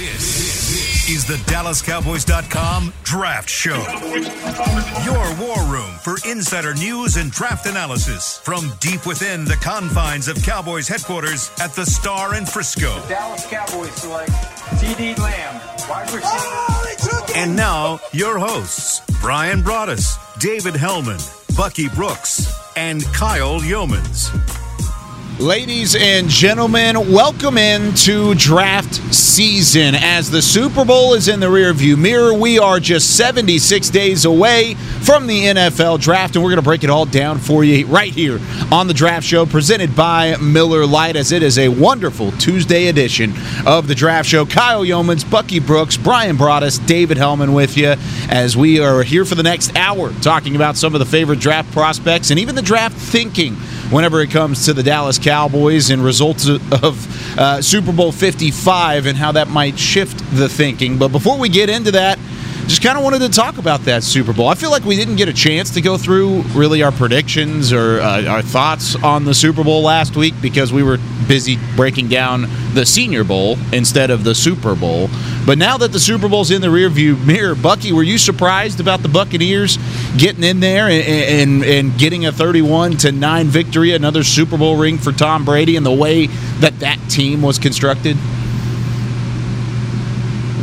This is the DallasCowboys.com Draft Show. Your war room for insider news and draft analysis from deep within the confines of Cowboys headquarters at the Star in Frisco. Dallas Cowboys select CeeDee Lamb, wide receiver. And now, your hosts, Brian Broaddus, David Helman, Bucky Brooks, and Kyle Yeomans. Ladies and gentlemen, welcome into draft season. As the Super Bowl is in the rearview mirror, we are just 76 days away from the NFL draft, and we're going to break it all down for you right here on the Draft Show, presented by Miller Lite, as it is a wonderful Tuesday edition of the Draft Show. Kyle Yeomans, Bucky Brooks, Brian Broaddus, David Helman with you as we are here for the next hour talking about some of the favorite draft prospects and even the draft thinking whenever it comes to the Dallas Cowboys and results of uh, Super Bowl 55 and how that might shift the thinking. But before we get into that, just kind of wanted to talk about that Super Bowl. I feel like we didn't get a chance to go through really our predictions or uh, our thoughts on the Super Bowl last week because we were busy breaking down the Senior Bowl instead of the Super Bowl. But now that the Super Bowl's in the rearview mirror, Bucky, were you surprised about the Buccaneers getting in there and, and, and getting a 31 to 9 victory, another Super Bowl ring for Tom Brady, and the way that that team was constructed?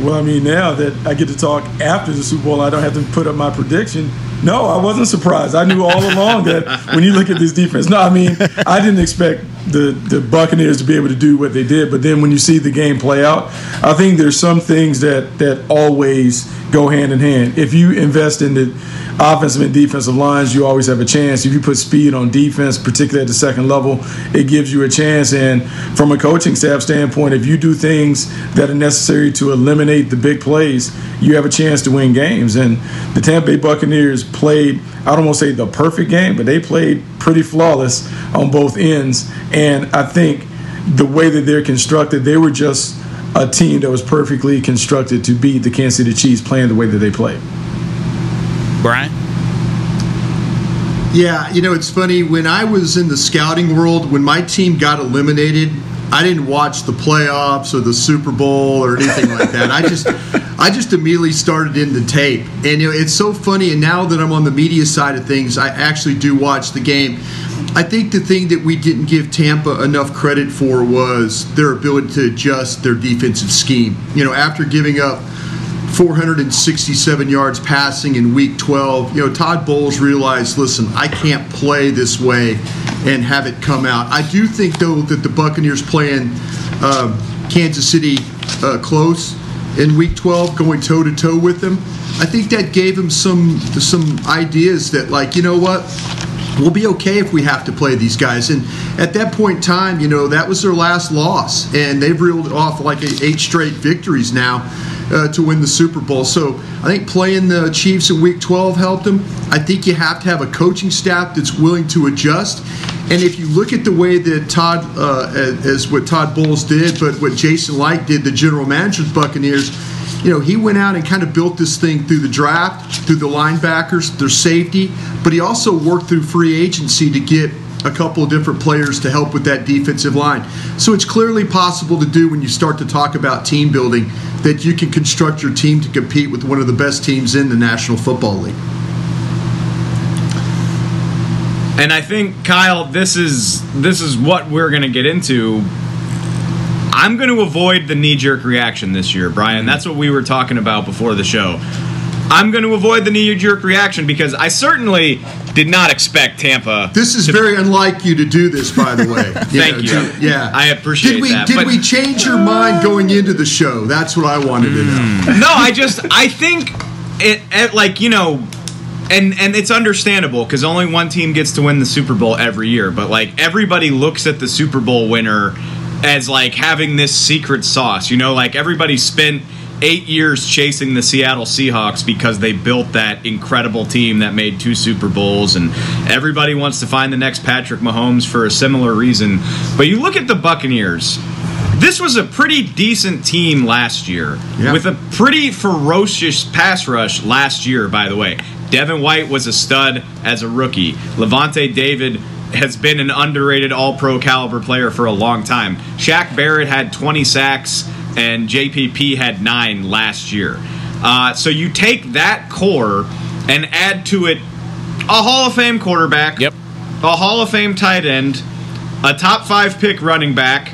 Well, I mean, now that I get to talk after the Super Bowl, I don't have to put up my prediction. No, I wasn't surprised. I knew all along that when you look at this defense, no, I mean, I didn't expect the, the Buccaneers to be able to do what they did. But then when you see the game play out, I think there's some things that, that always go hand in hand. If you invest in the offensive and defensive lines, you always have a chance. If you put speed on defense, particularly at the second level, it gives you a chance. And from a coaching staff standpoint, if you do things that are necessary to eliminate the big plays, you have a chance to win games. And the Tampa Bay Buccaneers played, I don't want to say the perfect game, but they played pretty flawless on both ends. I think the way that they're constructed, they were just a team that was perfectly constructed to beat the Kansas City Chiefs playing the way that they played. Brian? Yeah, you know, it's funny. When I was in the scouting world, when my team got eliminated, I didn't watch the playoffs or the Super Bowl or anything like that. I just I just immediately started in the tape. And you know, it's so funny and now that I'm on the media side of things, I actually do watch the game. I think the thing that we didn't give Tampa enough credit for was their ability to adjust their defensive scheme. You know, after giving up 467 yards passing in week 12. You know, Todd Bowles realized, listen, I can't play this way and have it come out. I do think, though, that the Buccaneers playing uh, Kansas City uh, close in week 12, going toe to toe with them, I think that gave him some some ideas that, like, you know what? We'll be okay if we have to play these guys. And at that point in time, you know, that was their last loss, and they've reeled off like eight straight victories now uh, to win the Super Bowl. So I think playing the Chiefs in Week 12 helped them. I think you have to have a coaching staff that's willing to adjust. And if you look at the way that Todd, uh, as what Todd Bowles did, but what Jason Licht did, the general manager of the Buccaneers, you know, he went out and kind of built this thing through the draft, through the linebackers, their safety, but he also worked through free agency to get a couple of different players to help with that defensive line. So it's clearly possible to do when you start to talk about team building that you can construct your team to compete with one of the best teams in the National Football League. And I think Kyle, this is this is what we're going to get into. I'm going to avoid the knee jerk reaction this year, Brian. That's what we were talking about before the show. I'm going to avoid the knee jerk reaction because I certainly did not expect Tampa. This is very unlike you to do this, by the way. Thank know, you. to- yeah, I appreciate Did we that, did but- we change your mind going into the show? That's what I wanted to know. Hmm. no, I just I think it, it like you know, and and it's understandable because only one team gets to win the Super Bowl every year. But like everybody looks at the Super Bowl winner as like having this secret sauce. You know, like everybody spent eight years chasing the Seattle Seahawks because they built that incredible team that made two Super Bowls, and everybody wants to find the next Patrick Mahomes for a similar reason. But you look at the Buccaneers. This was a pretty decent team last year Yeah. with a pretty ferocious pass rush last year, by the way. Devin White was a stud as a rookie. Lavonte David has been an underrated all pro caliber player for a long time. Shaq Barrett had 20 sacks and JPP had nine last year. Uh, so you take that core and add to it a Hall of Fame quarterback, Yep. a Hall of Fame tight end, a top five pick running back,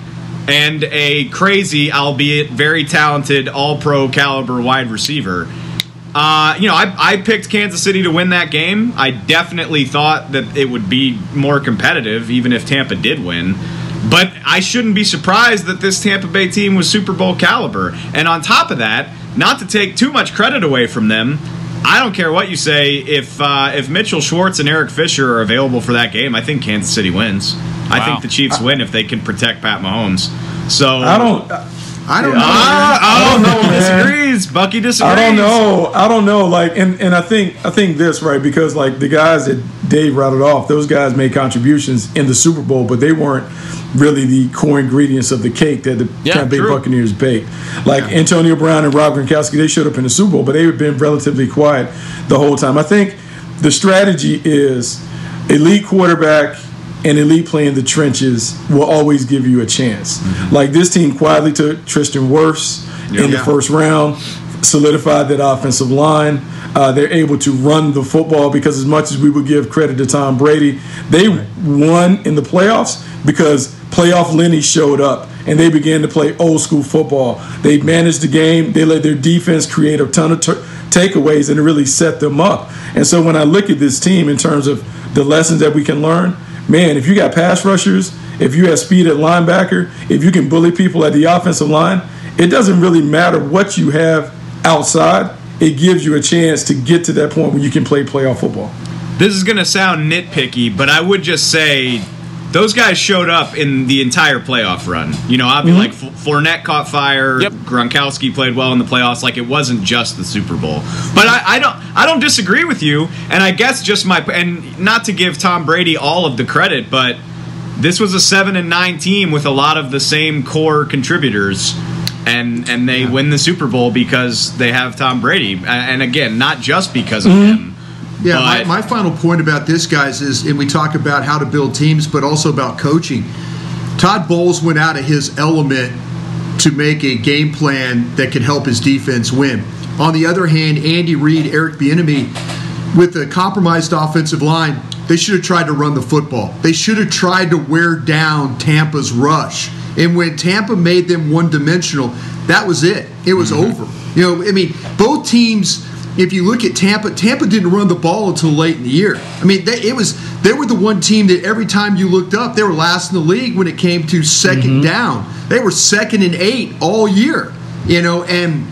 and a crazy, albeit very talented, all pro caliber wide receiver. Uh, you know, I, I picked Kansas City to win that game. I definitely thought that it would be more competitive, even if Tampa did win. But I shouldn't be surprised that this Tampa Bay team was Super Bowl caliber. And on top of that, not to take too much credit away from them, I don't care what you say. If uh, if Mitchell Schwartz and Eric Fisher are available for that game, I think Kansas City wins. I think the Chiefs win if they can protect Pat Mahomes. So I don't. I don't know. Ah, I oh, don't know, disagrees. Bucky disagrees. I don't know. I don't know. Like, and, and I think I think this right because like the guys that Dave routed off, those guys made contributions in the Super Bowl, but they weren't really the core ingredients of the cake that the Yeah, Tampa Bay true. Buccaneers baked. Like Antonio Brown and Rob Gronkowski, they showed up in the Super Bowl, but they've been relatively quiet the whole time. I think the strategy is elite quarterback and elite play in the trenches will always give you a chance. Like this team quietly took Tristan Wirfs in the Yeah. first round, solidified that offensive line. Uh, they're able to run the football because, as much as we would give credit to Tom Brady, they won in the playoffs because playoff Lenny showed up and they began to play old school football. They managed the game, they let their defense create a ton of t- takeaways and really set them up. And so, when I look at this team in terms of the lessons that we can learn, man, if you got pass rushers, if you have speed at linebacker, if you can bully people at the offensive line, it doesn't really matter what you have outside. It gives you a chance to get to that point where you can play playoff football. This is going to sound nitpicky, but I would just say those guys showed up in the entire playoff run. You know, I'd be mm-hmm. like F- Fournette caught fire, Yep. Gronkowski played well in the playoffs. Like it wasn't just the Super Bowl. But I, I don't, I don't disagree with you. And I guess just my and not to give Tom Brady all of the credit, but this was a seven and nine team with a lot of the same core contributors. And, and they win the Super Bowl because they have Tom Brady, and again, not just because of mm-hmm. him. Yeah, my, But- my final point about this, guys, is, and we talk about how to build teams, but also about coaching. Todd Bowles went out of his element to make a game plan that could help his defense win. On the other hand, Andy Reid, Eric Bieniemy, with a compromised offensive line, they should have tried to run the football. They should have tried to wear down Tampa's rush. And when Tampa made them one-dimensional, that was it. It was mm-hmm. over. You know, I mean, both teams if you look at Tampa, Tampa didn't run the ball until late in the year. I mean, they, it was they were the one team that every time you looked up, they were last in the league when it came to 2nd mm-hmm. down. They were second and eight all year. You know, and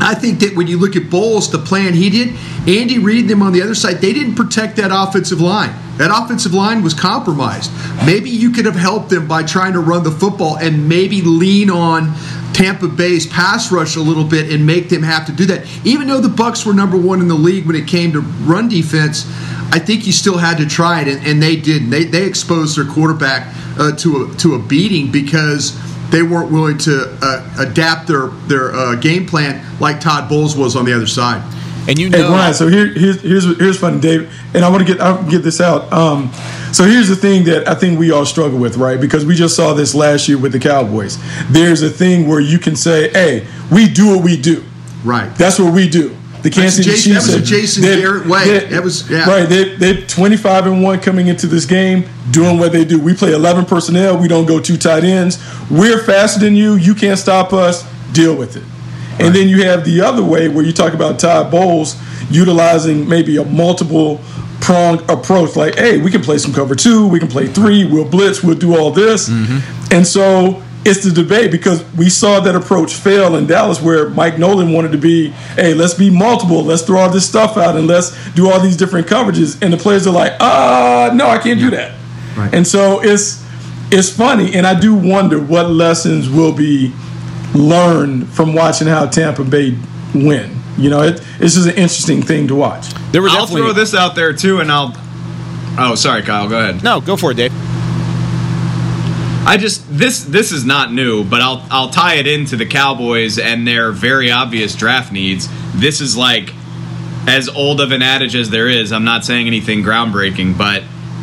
I think that when you look at Bowles, the plan he did, Andy Reid, them on the other side, they didn't protect that offensive line. That offensive line was compromised. Maybe you could have helped them by trying to run the football and maybe lean on Tampa Bay's pass rush a little bit and make them have to do that. Even though the Bucks were number one in the league when it came to run defense, I think you still had to try it, and, and they did. They, they exposed their quarterback uh, to a to a beating because they weren't willing to uh, adapt their their uh, game plan like Todd Bowles was on the other side. And you Hey know, Brian, so here, here's here's here's funny, Dave, and I want to get I'll get this out. Um, so here's the thing that I think we all struggle with, right? Because we just saw this last year with the Cowboys. There's a thing where you can say, "Hey, we do what we do." Right. That's what we do. The Kansas City Jason- that was a Jason they're- Garrett way. they're- That was- yeah. right. They they're 25 and one coming into this game, doing what they do. We play 11 personnel. We don't go two tight ends. We're faster than you. You can't stop us. Deal with it. And then you have the other way where you talk about Todd Bowles utilizing maybe a multiple prong approach. Like, hey, we can play some cover two, we can play three, we'll blitz, we'll do all this. And so it's the debate because we saw that approach fail in Dallas where Mike Nolan wanted to be, hey, let's be multiple, let's throw all this stuff out and let's do all these different coverages. And the players are like, uh, no, I can't do that. Right. And so it's it's funny, and I do wonder what lessons will be learned from watching how Tampa Bay win. You know, it, it's just an interesting thing to watch. there was I'll definitely throw this out there too, and I'll. Oh, sorry, Kyle. Go ahead. no. Go for it, Dave. I just this this is not new, but I'll I'll tie it into the Cowboys and their very obvious draft needs. This is like as old of an adage as there is. I'm not saying anything groundbreaking, but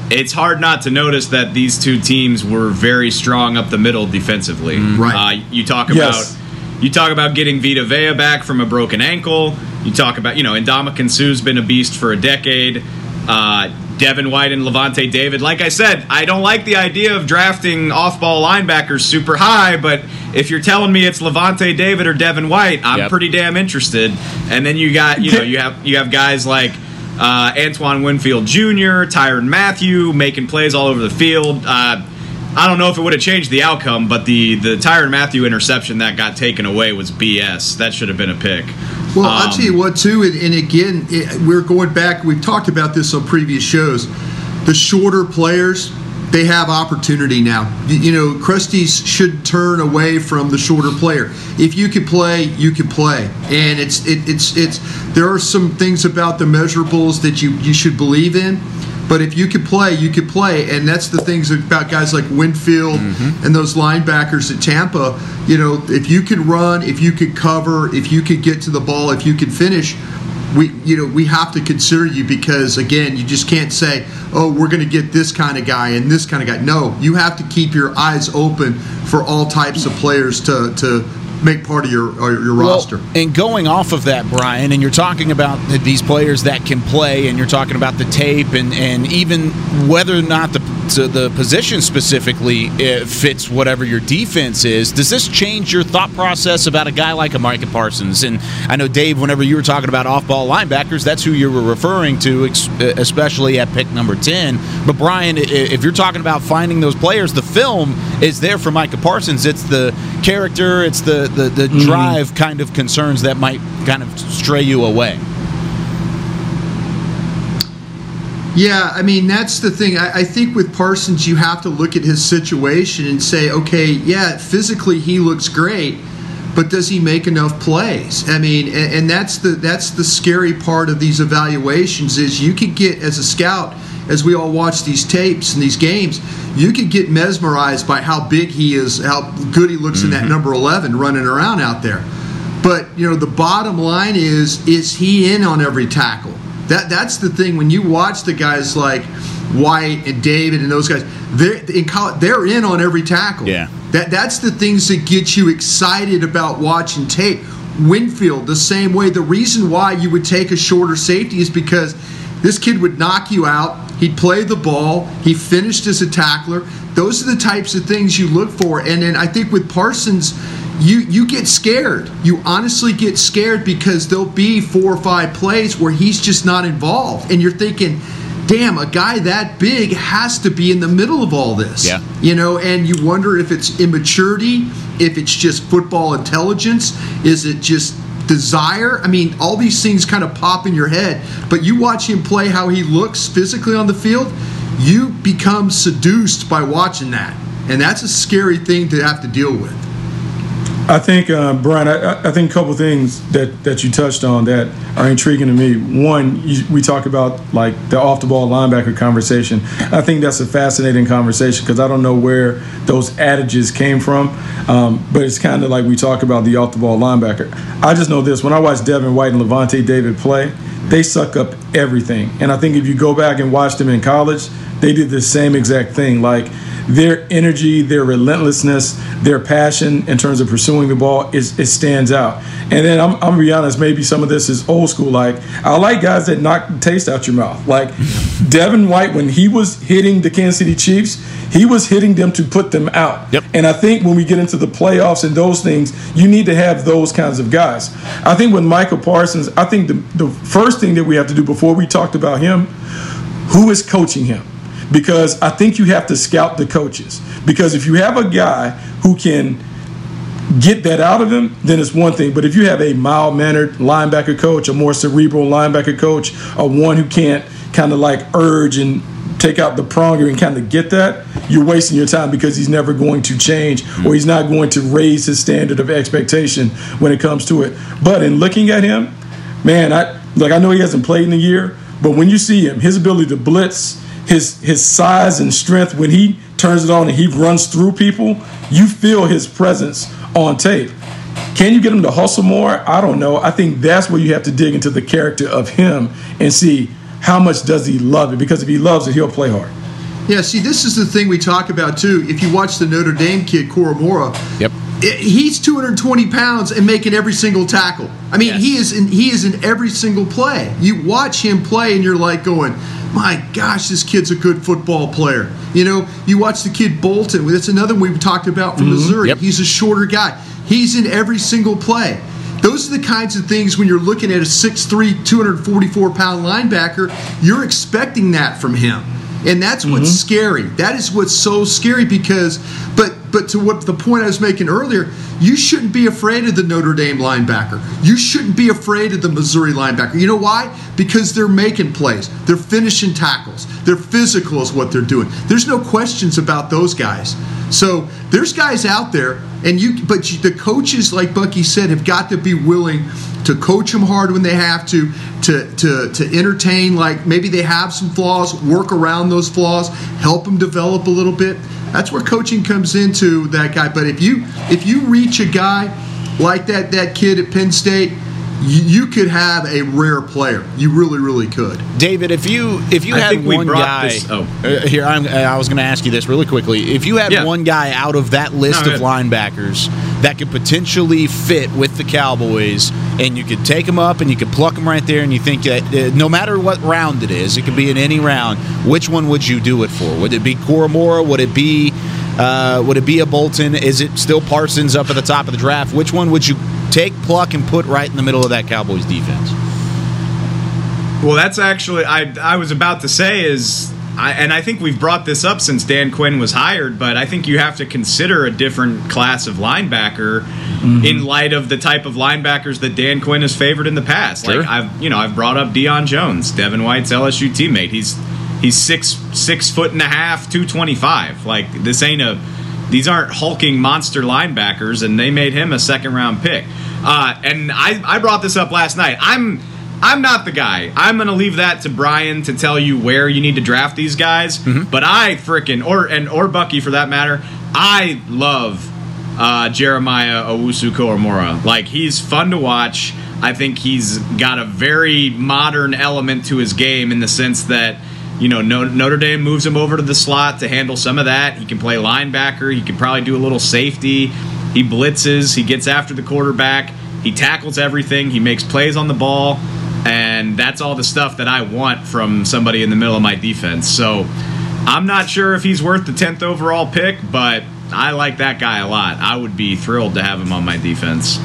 it's hard not to notice that these two teams were very strong up the middle defensively. Right. Uh, you talk Yes. about you talk about getting Vita Vea back from a broken ankle. You talk about, you know, Ndamukong Suh's been a beast for a decade. Uh, Devin White and Lavonte David. Like I said, I don't like the idea of drafting off-ball linebackers super high, but if you're telling me it's Lavonte David or Devin White, I'm Yep. pretty damn interested. And then you got, you know, you have you have guys like uh, Antoine Winfield Jr., Tyrann Mathieu making plays all over the field. Uh, I don't know if it would have changed the outcome, but the the Tyrann Mathieu interception that got taken away was BS. That should have been a pick. Well, I'll Um, tell you what, too, and, and again, it, we're going back. We've talked about this on previous shows. The shorter players, they have opportunity now. You, know, Krusty's should turn away from the shorter player. If you can play, you can play, and it's it, it's it's. There are some things about the measurables that you you should believe in. But if you could play, you could play, and that's the things about guys like Winfield mm-hmm. and those linebackers at Tampa. You know, if you could run, if you could cover, if you could get to the ball, if you could finish, we you know we have to consider you because again, you just can't say, oh, we're going to get this kind of guy and this kind of guy. No, you have to keep your eyes open for all types of players to to make part of your your Well, roster. and going off of that, Brian, and you're talking about these players that can play, and you're talking about the tape, and, and even whether or not the to the position specifically fits whatever your defense is. Does this change your thought process about a guy like a Micah Parsons? And I know Dave, whenever you were talking about off-ball linebackers, that's who you were referring to, especially at pick number ten. But Brian, if you're talking about finding those players, the film is there for Micah Parsons. It's the character, it's the the, the mm-hmm. drive kind of concerns that might kind of stray you away. Yeah, I mean that's the thing. I, I think with Parsons, you have to look at his situation and say, okay, yeah, physically he looks great, but does he make enough plays? I mean, and, and that's the that's the scary part of these evaluations is you could get as a scout, as we all watch these tapes and these games, you could get mesmerized by how big he is, how good he looks in that mm-hmm. number eleven running around out there. But you know, the bottom line is, is he in on every tackle? That that's the thing. When you watch the guys like White and David and those guys, they're in college, they're in on every tackle. Yeah. That that's the things that get you excited about watching tape. Winfield, the same way. The reason why you would take a shorter safety is because this kid would knock you out. He'd play the ball. He finished as a tackler. Those are the types of things you look for. And then I think with Parsons, you you get scared. You honestly get scared because there'll be four or five plays where he's just not involved, and you're thinking, "Damn, a guy that big has to be in the middle of all this." Yeah. You know, and you wonder if it's immaturity, if it's just football intelligence, is it just desire? I mean, all these things kind of pop in your head, but you watch him play how he looks physically on the field, you become seduced by watching that. And that's a scary thing to have to deal with. I think, uh, Brian, I, I think a couple things that, that you touched on that are intriguing to me. One, you, we talk about like the off the ball linebacker conversation. I think that's a fascinating conversation because I don't know where those adages came from, um, but it's kind of like we talk about the off the ball linebacker. I just know this when I watch Devin White and Lavonte David play, they suck up everything. And I think if you go back and watch them in college, they did the same exact thing. Like their energy, their relentlessness, their passion in terms of pursuing the ball is it stands out. And then I'm, I'm gonna be honest, maybe some of this is old school. Like I like guys that knock the taste out your mouth. Like Devin White, when he was hitting the Kansas City Chiefs, he was hitting them to put them out. Yep. And I think when we get into the playoffs and those things, you need to have those kinds of guys. I think with Michael Parsons, I think the, the first thing that we have to do before we talked about him, who is coaching him? Because I think you have to scout the coaches. Because if you have a guy who can get that out of him, then it's one thing. But if you have a mild mannered linebacker coach, a more cerebral linebacker coach, a one who can't kind of like urge and take out the pronger and kind of get that, you're wasting your time because he's never going to change or he's not going to raise his standard of expectation when it comes to it. But in looking at him, man, I like I know he hasn't played in a year, but when you see him, his ability to blitz, his his size and strength when he turns it on and he runs through people, you feel his presence on tape. Can you get him to hustle more? I don't know. I think that's where you have to dig into the character of him and see how much does he love it because if he loves it, he'll play hard. Yeah, see, this is the thing we talk about too. If you watch the Notre Dame kid, Koramoah, Yep. i- he's 220 pounds and making every single tackle. I mean, Yes. he is in he is in every single play. You watch him play, and you're like going, "My gosh, this kid's a good football player." You know, you watch the kid Bolton. That's another one we talked about from mm-hmm. Missouri. Yep. He's a shorter guy. He's in every single play. Those are the kinds of things when you're looking at a 6'3", 244 pound linebacker, you're expecting that from him. And that's what's mm-hmm. scary. That is what's so scary because, but but to what the point I was making earlier, you shouldn't be afraid of the Notre Dame linebacker. You shouldn't be afraid of the Missouri linebacker. You know why? Because they're making plays. They're finishing tackles. They're physical is what they're doing. There's no questions about those guys. So there's guys out there, and you. But the coaches, like Bucky said, have got to be willing to coach them hard when they have to, to to to entertain. Like maybe they have some flaws, work around those flaws, help them develop a little bit. That's where coaching comes into that guy. But if you if you reach a guy like that that kid at Penn State, you, you could have a rare player. You really really could. David, if you if you I had think one brought guy, this- oh. uh, here I'm, uh, I was going to ask you this really quickly. If you had Yeah. one guy out of that list No, of linebackers that could potentially fit with the Cowboys, and you could take him up and you could pluck him right there, and you think that uh, no matter what round it is, it could be in any round. Which one would you do it for? Would it be Koramoah? Would it be uh, would it be a Bolton? Is it still Parsons up at the top of the draft? Which one would you take, pluck, and put right in the middle of that Cowboys defense? Well, that's actually I I was about to say is I, and I think we've brought this up since Dan Quinn was hired, but I think you have to consider a different class of linebacker mm-hmm. in light of the type of linebackers that Dan Quinn has favored in the past. Sure. Like I've you know I've brought up Deion Jones, Devin White's LSU teammate. He's he's six six foot and a half, two twenty five. Like this ain't a these aren't hulking monster linebackers, and they made him a second round pick. Uh, and I, I brought this up last night. I'm I'm not the guy. I'm gonna leave that to Brian to tell you where you need to draft these guys. But I frickin' or and or Bucky for that matter. I love uh, Jeremiah Owusu Koramoah. Like he's fun to watch. I think he's got a very modern element to his game in the sense that you know No- Notre Dame moves him over to the slot to handle some of that. He can play linebacker. He can probably do a little safety. He blitzes. He gets after the quarterback. He tackles everything. He makes plays on the ball. And that's all the stuff that I want from somebody in the middle of my defense. So I'm not sure if he's worth the 10th overall pick, but I like that guy a lot. I would be thrilled to have him on my defense.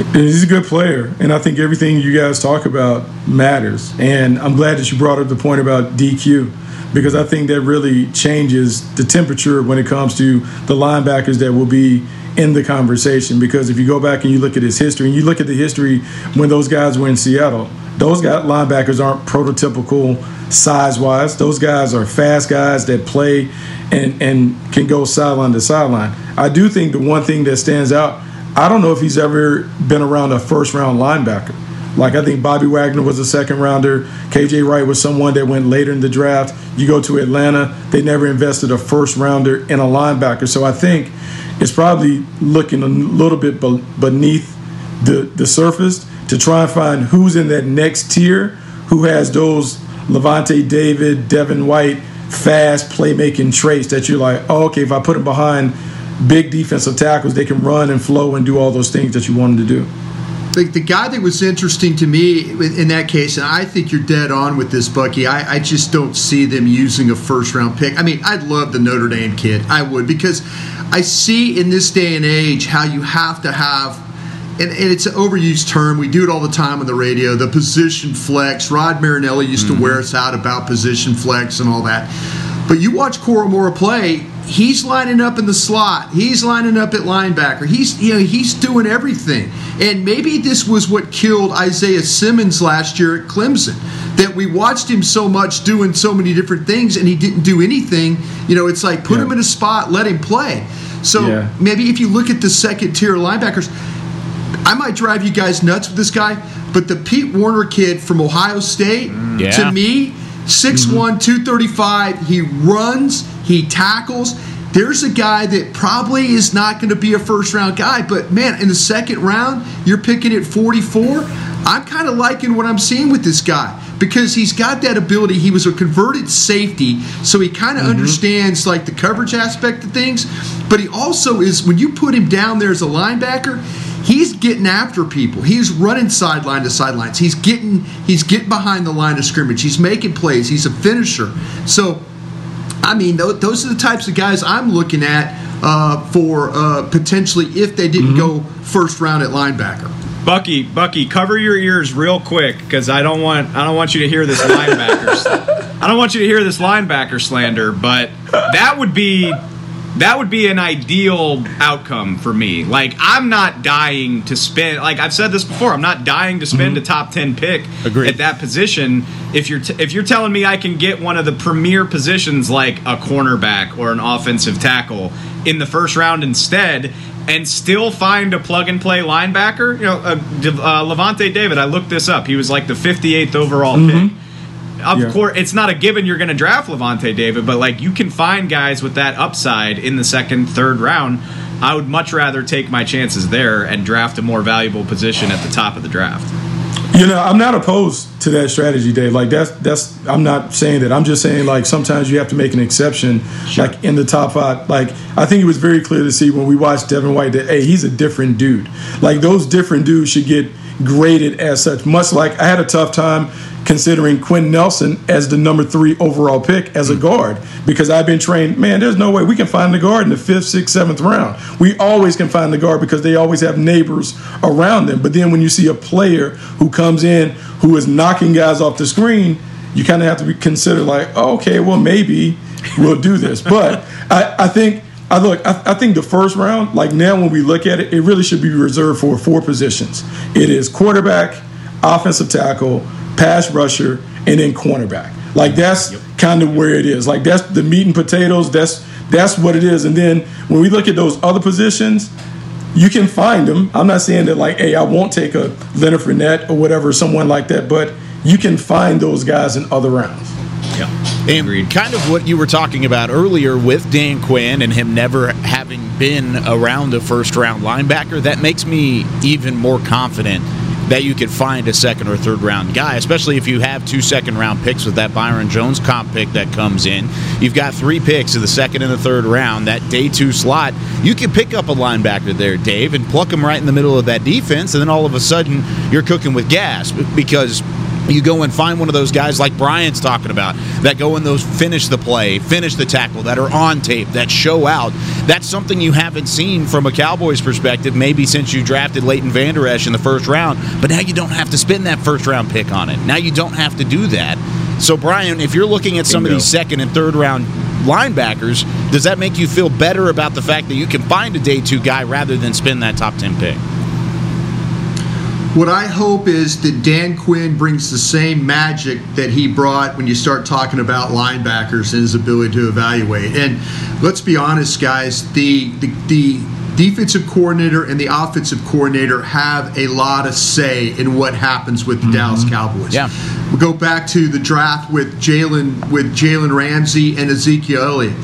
He's a good player, and I think everything you guys talk about matters. And I'm glad that you brought up the point about DQ because I think that really changes the temperature when it comes to the linebackers that will be in the conversation. Because if you go back and you look at his history, and you look at the history when those guys were in Seattle, those guys, linebackers aren't prototypical size wise. Those guys are fast guys that play and, and can go sideline to sideline. I do think the one thing that stands out I don't know if he's ever been around a first round linebacker. Like I think Bobby Wagner was a second rounder. KJ Wright was someone that went later in the draft. You go to Atlanta, they never invested a first rounder in a linebacker. So I think it's probably looking a little bit beneath the the surface to try and find who's in that next tier who has those Lavonte David, Devin White, fast playmaking traits that you're like, oh, okay, if I put him behind big defensive tackles, they can run and flow and do all those things that you want them to do. The, the guy that was interesting to me in that case, and I think you're dead on with this, Bucky. I, I just don't see them using a first round pick. I mean, I'd love the Notre Dame kid. I would because I see in this day and age how you have to have, and, and it's an overused term. We do it all the time on the radio. The position flex. Rod Marinelli used to mm-hmm. wear us out about position flex and all that. But you watch Koramoah play, he's lining up in the slot. He's lining up at linebacker. He's you know he's doing everything. And maybe this was what killed Isaiah Simmons last year at Clemson. That we watched him so much doing so many different things and he didn't do anything. You know, it's like put Yeah. him in a spot, let him play. So Yeah. maybe if you look at the second tier linebackers, I might drive you guys nuts with this guy, but the Pete Werner kid from Ohio State, Yeah. to me, 6'1, 235, he runs, he tackles. There's a guy that probably is not going to be a first round guy, but man, in the second round, you're picking at 44. I'm kind of liking what I'm seeing with this guy. because he's got that ability. He was a converted safety, so he kind of mm-hmm. understands like the coverage aspect of things. But he also is when you put him down there as a linebacker, he's getting after people. He's running sideline to sidelines. He's getting he's getting behind the line of scrimmage. He's making plays. He's a finisher. So, I mean, those are the types of guys I'm looking at uh, for uh, potentially if they didn't go first round at linebacker. Bucky, Bucky, cover your ears real quick because I don't want I don't want you to hear this linebacker. I don't want you to hear this linebacker slander, but that would be that would be an ideal outcome for me. Like I'm not dying to spend. Like I've said this before, I'm not dying to spend a top ten pick Agreed. at that position. If you're t- if you're telling me I can get one of the premier positions like a cornerback or an offensive tackle in the first round instead. And still find a plug and play linebacker. You know, uh, uh, Lavonte David. I looked this up. He was like the 58th overall pick. Of Yeah. course, it's not a given you're going to draft Lavonte David, but like you can find guys with that upside in the second, third round. I would much rather take my chances there and draft a more valuable position at the top of the draft. You know, I'm not opposed to that strategy, Dave. Like that's that's I'm not saying that. I'm just saying like sometimes you have to make an exception. Like in the top five. Like I think it was very clear to see when we watched Devin White that hey, he's a different dude. Like those different dudes should get graded as such. Much like I had a tough time considering Quenton Nelson as the number three overall pick as a hmm. guard because I've been trained, man, there's no way we can find the guard in the fifth, sixth, seventh round. We always can find the guard because they always have neighbors around them. But then when you see a player who comes in who is knocking guys off the screen, you kind of have to be considered like, oh, okay, well, maybe we'll do this. But I, I think. I look. I, I think the first round, like now, when we look at it, it really should be reserved for four positions. It is quarterback, offensive tackle, pass rusher, and then cornerback. Like that's kind of where it is. Like that's the meat and potatoes. That's that's what it is. And then when we look at those other positions, you can find them. I'm not saying that like, hey, I won't take a Leonard Fournette or whatever, someone like that, but you can find those guys in other rounds. Yeah. And kind of what you were talking about earlier with Dan Quinn and him never having been around a first round linebacker, that makes me even more confident that you could find a second or third round guy, especially if you have two second round picks with that Byron Jones comp pick that comes in. You've got three picks in the second and the third round, that day two slot. You can pick up a linebacker there, Dave, and pluck him right in the middle of that defense, and then all of a sudden you're cooking with gas because you go and find one of those guys like Brian's talking about that go and those finish the play, finish the tackle, that are on tape, that show out. That's something you haven't seen from a Cowboys perspective, maybe since you drafted Leighton Vander Esch in the first round. But now you don't have to spend that first round pick on it. Now you don't have to do that. So, Brian, if you're looking at some of these second and third round linebackers, does that make you feel better about the fact that you can find a day two guy rather than spend that top 10 pick? What I hope is that Dan Quinn brings the same magic that he brought when you start talking about linebackers and his ability to evaluate. And let's be honest, guys, the the, the defensive coordinator and the offensive coordinator have a lot of say in what happens with the mm-hmm. Dallas Cowboys. Yeah. We go back to the draft with Jalen with Jalen Ramsey and Ezekiel Elliott.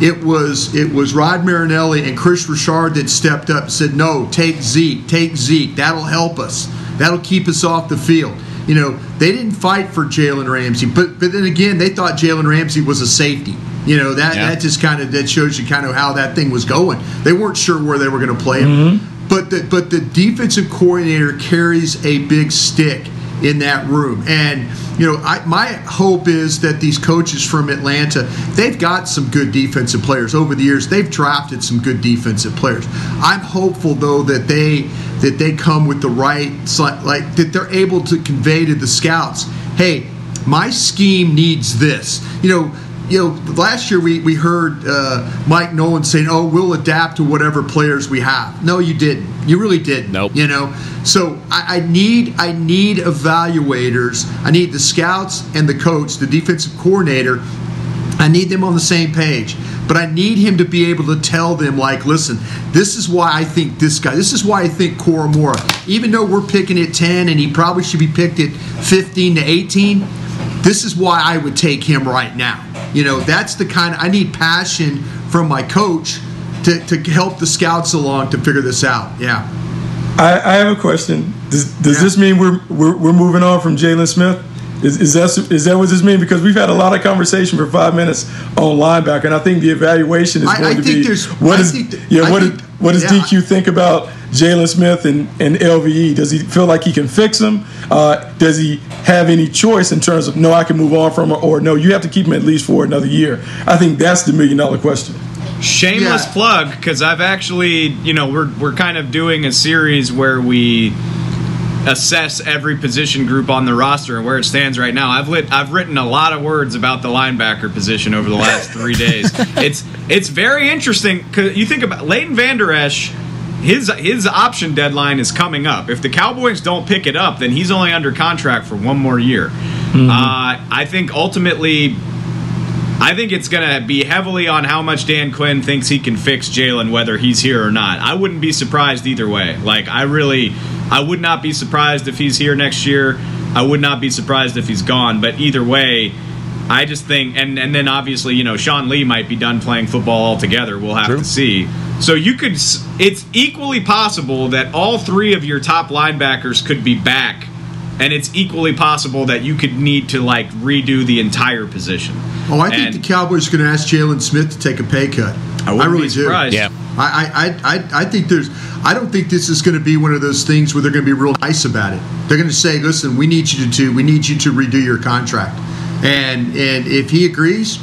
It was it was Rod Marinelli and Kris Richard that stepped up and said, "No, take Zeke, take Zeke. That'll help us. That'll keep us off the field." You know, they didn't fight for Jalen Ramsey, but but then again, they thought Jalen Ramsey was a safety. You know that Yeah. that just kind of that shows you kind of how that thing was going. They weren't sure where they were going to play him, mm-hmm. but the but the defensive coordinator carries a big stick in that room. And you know, I, my hope is that these coaches from Atlanta, they've got some good defensive players over the years. They've drafted some good defensive players. I'm hopeful though that they that they come with the right like that they're able to convey to the scouts, hey, my scheme needs this. You know, you know, last year we, we heard uh, Mike Nolan saying, "Oh, we'll adapt to whatever players we have." No, you didn't. You really didn't. Nope. You know, so I, I need I need evaluators. I need the scouts and the coach, the defensive coordinator. I need them on the same page. But I need him to be able to tell them, like, listen, this is why I think this guy, this is why I think Koramoah, even though we're picking at 10 and he probably should be picked at 15 to 18, this is why I would take him right now. You know, that's the kind of, I need passion from my coach to, to help the scouts along to figure this out. Yeah. I, I have a question. Does, does Yeah. this mean we're, we're we're moving on from Jaylon Smith? Is, is that is that what this means? Because we've had a lot of conversation for five minutes on linebacker, and I think the evaluation is I- going I to be what I is think th- yeah what think- is- what does yeah. DQ think about Jaylon Smith and, and LVE? Does he feel like he can fix him? Uh, does he have any choice in terms of no, I can move on from him, or no, you have to keep him at least for another year? I think that's the million dollar question. Shameless Yeah. plug, because I've actually, you know, we're we're kind of doing a series where we assess every position group on the roster and where it stands right now. I've lit, I've written a lot of words about the linebacker position over the last three days. It's it's very interesting because you think about Leighton Vander Esch. His his option deadline is coming up. If the Cowboys don't pick it up, then he's only under contract for one more year. Uh, I think ultimately I think it's going to be heavily on how much Dan Quinn thinks he can fix Jaylon, whether he's here or not. I wouldn't be surprised either way. Like, I really, I would not be surprised if he's here next year. I would not be surprised if he's gone. But either way, I just think, and and then obviously, you know, Sean Lee might be done playing football altogether. We'll have True. to see. So you could, it's equally possible that all three of your top linebackers could be back. And it's equally possible that you could need to like redo the entire position. Oh, I think the Cowboys are going to ask Jaylon Smith to take a pay cut. I wouldn't really be surprised. Yeah. do. I, I, I, I think there's. I don't think this is going to be one of those things where they're going to be real nice about it. They're going to say, "Listen, we need you to. Do. We need you to redo your contract." And and if he agrees,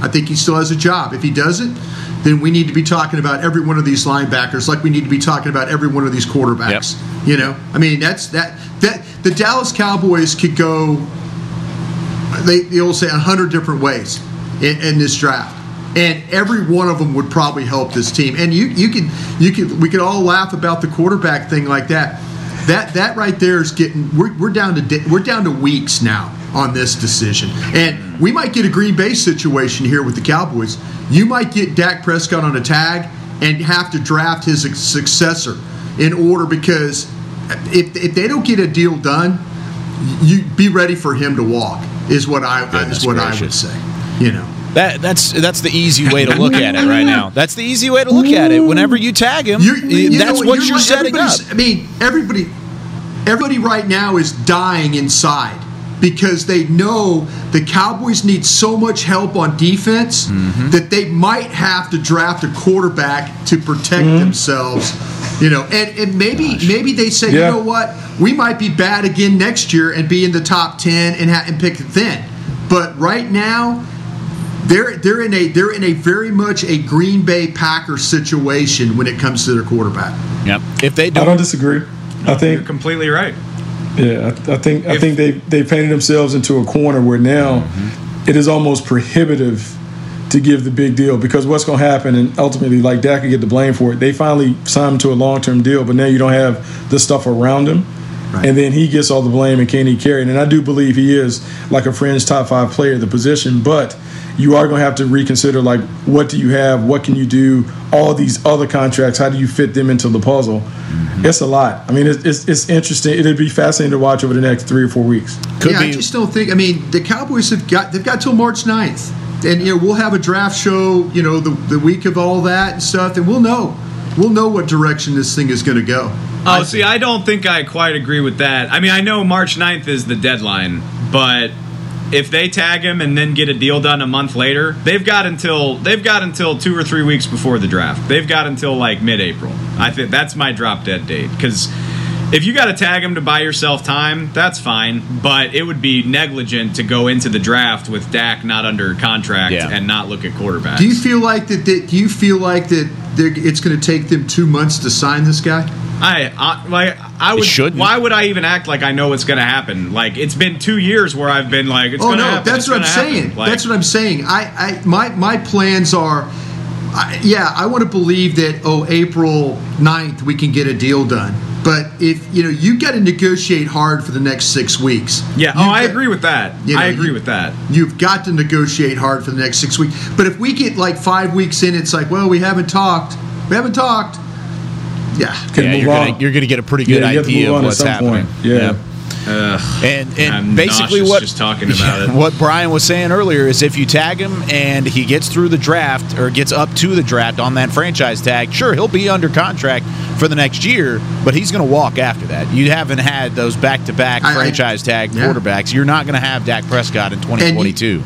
I think he still has a job. If he doesn't, then we need to be talking about every one of these linebackers, like we need to be talking about every one of these quarterbacks. You know, I mean, that's that that the Dallas Cowboys could go they they'll say a hundred different ways in, in this draft, and every one of them would probably help this team. And you you could you could we could all laugh about the quarterback thing like that. That that right there is getting we're, we're down to we're down to weeks now on this decision, and we might get a Green Bay situation here with the Cowboys. You might get Dak Prescott on a tag and have to draft his successor in order because if, if they don't get a deal done, you be ready for him to walk is what I Goodness is what I would say. You know. That that's that's the easy way to look at it right now. That's the easy way to look at it. Whenever you tag him, You're, you that's know, what you're, like- setting up. I mean, everybody, everybody right now is dying inside because they know the Cowboys need so much help on defense Mm-hmm. that they might have to draft a quarterback to protect Mm-hmm. themselves. You know, and, and maybe maybe they say, Yeah. you know what, we might be bad again next year and be in the top ten and ha- and pick it then. But right now, they're they're in a they're in a very much a Green Bay Packers situation when it comes to their quarterback. Yep. If they don't, I don't disagree. I think You're completely right. Yeah, I, I think I think they they painted themselves into a corner where now Mm-hmm. it is almost prohibitive to give the big deal because what's going to happen and ultimately like Dak could get the blame for it. They finally signed him to a long term deal, but now you don't have the stuff around him. Right. And then he gets all the blame and can't he carry it? And I do believe he is like a fringe top five player at the position, but you are going to have to reconsider like what do you have, what can you do, all these other contracts, how do you fit them into the puzzle? Mm-hmm. It's a lot. I mean, it's, it's, it's interesting. It'd be fascinating to watch over the next three or four weeks. could yeah, be I just don't think. I mean, the Cowboys have got they've got till March 9th. and you know we'll have a draft show. You know the the week of all that and stuff, and we'll know we'll know what direction this thing is going to go. Oh, see, I don't think I quite agree with that. I mean, I know March 9th is the deadline, but if they tag him and then get a deal done a month later, they've got until they've got until two or three weeks before the draft. They've got until like mid-April. I think that's my drop dead date because if you got to tag him to buy yourself time, that's fine. But it would be negligent to go into the draft with Dak not under contract Yeah. and not look at quarterbacks. Do you feel like that? that do you feel like that? It's going to take them two months to sign this guy. I, I like I would. shouldn't. Why would I even act like I know what's going to happen? Like it's been two years where I've been like, it's oh going to no, happen. that's it's what I'm gonna saying. Like, that's what I'm saying. I, I my my plans are. I, yeah, I want to believe that. Oh, April 9th, we can get a deal done. But if you know, you got to negotiate hard for the next six weeks. Yeah. Oh, You've I got- agree with that. you know, I agree you- with that. You've got to negotiate hard for the next six weeks. But if we get like five weeks in, it's like, well, we haven't talked. We haven't talked. Yeah. Can yeah, move you're on. gonna you're gonna get a pretty good Yeah, you have to idea of what's happening. point. Yeah. And and I'm basically what just talking about it. what Brian was saying earlier is if you tag him and he gets through the draft or gets up to the draft on that franchise tag, sure he'll be under contract for the next year, but he's going to walk after that. You haven't had those back to back I- I- franchise tag yeah. quarterbacks. You're not going to have Dak Prescott in 2022.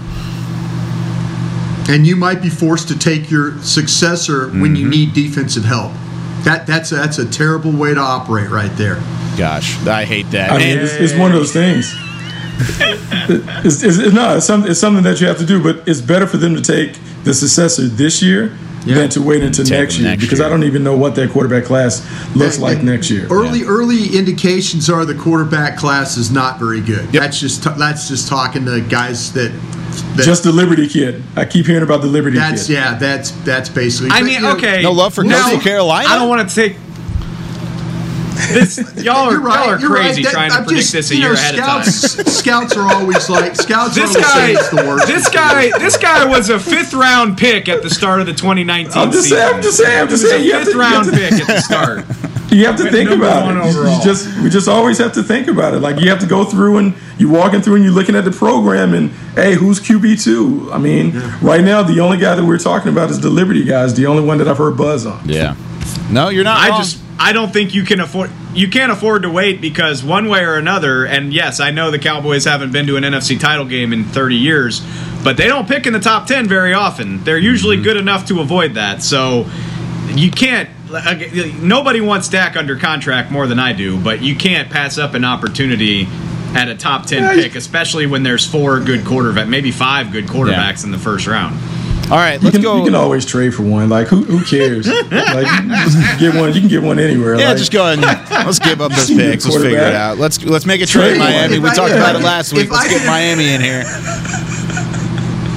and you might be forced to take your successor when you mm-hmm. need defensive help. That that's that's a terrible way to operate right there. Gosh, I hate that. I mean, it's, it's one of those things. it's, it's, it's, no, it's, some, it's something that you have to do, but it's better for them to take the successor this year Yeah. than to wait until Take next year next because year. I don't even know what that quarterback class looks And- like and next year. Early early indications are the quarterback class is not very good. Yep. That's just that's just talking to guys that. That Just the Liberty kid. I keep hearing about the Liberty that's kid. yeah. That's that's basically. I mean, okay. No love for now, Coastal Carolina? I don't want to take. This y'all are right. y'all are you're right. crazy That- trying to I'm predict just- this a you year know, ahead of time. scouts, Scouts are always like scouts. This always guy, the worst. this guy, this guy was a fifth round pick at the start of the 2019 I'm just season. saying. I'm just saying. I'm just saying. a fifth to, round to- pick at the start. You have to think about it. You- You just we just always have to think about it. Like you have to go through and you walking through and you're looking at the program and hey, who's QB two? I mean, right now the only guy that we're talking about is the Liberty guys. The only one that I've heard buzz on. Yeah. No, you're not. I wrong. just I don't think you can afford you can't afford to wait because one way or another and yes, I know the Cowboys haven't been to an NFC title game in 30 years, but they don't pick in the top 10 very often. They're usually Mm-hmm. good enough to avoid that. So you can't nobody wants Dak under contract more than I do, but you can't pass up an opportunity at a top 10 Yeah, pick, especially when there's four good quarterback, maybe five good quarterbacks in the first round. All right, You let's can, go. you can always trade for one. Like who who cares? like get one. You can get one anywhere. yeah, like, just go ahead and let's give up those Good picks. Let's figure it out. Let's let's make a trade, Trade Miami. one. We If I- talked if about it last week. Let's I get could- Miami in here.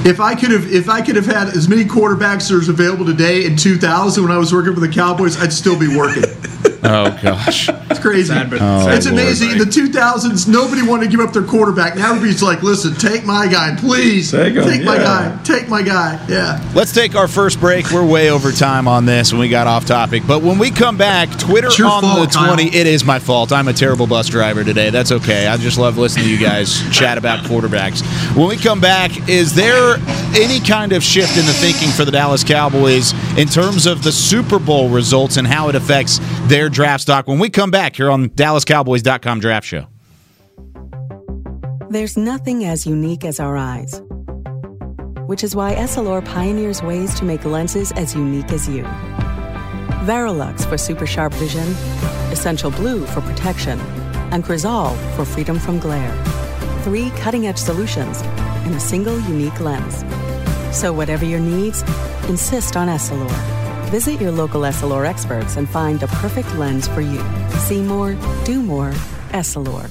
If I could have, if I could have had as many quarterbacks as available today in 2000 when I was working for the Cowboys, I'd still be working. Oh gosh. It's crazy. Sad, but- Oh, it's sad, amazing. Lord, In the 2000s, nobody wanted to give up their quarterback. Now everybody's like, "Listen, take my guy, please. Take him, my yeah. guy. Take my guy." Yeah. Let's take our first break. We're way over time on this and we got off topic. But when we come back, Twitter on fault, the 20. Kyle. It is my fault. I'm a terrible bus driver today. That's okay. I just love listening to you guys chat about quarterbacks. When we come back, is there any kind of shift in the thinking for the Dallas Cowboys in terms of the Super Bowl results and how it affects their draft stock? When we come back here on DallasCowboys.com Draft Show. There's nothing as unique as our eyes, which is why Essilor pioneers ways to make lenses as unique as you. Varilux for super sharp vision, Essential Blue for protection, and Crizal for freedom from glare. Three cutting edge solutions in a single unique lens. So, whatever your needs, insist on Essilor. Visit your local Essilor experts and find the perfect lens for you. See more, do more, Essilor.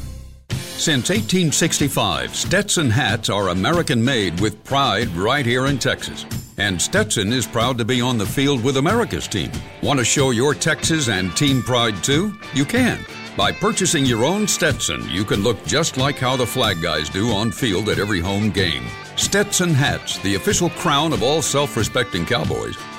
Since 1865, Stetson hats are American made with pride right here in Texas. And Stetson is proud to be on the field with America's team. Want to show your Texas and team pride too? You can. By purchasing your own Stetson, you can look just like how the flag guys do on field at every home game. Stetson hats, the official crown of all self respecting Cowboys,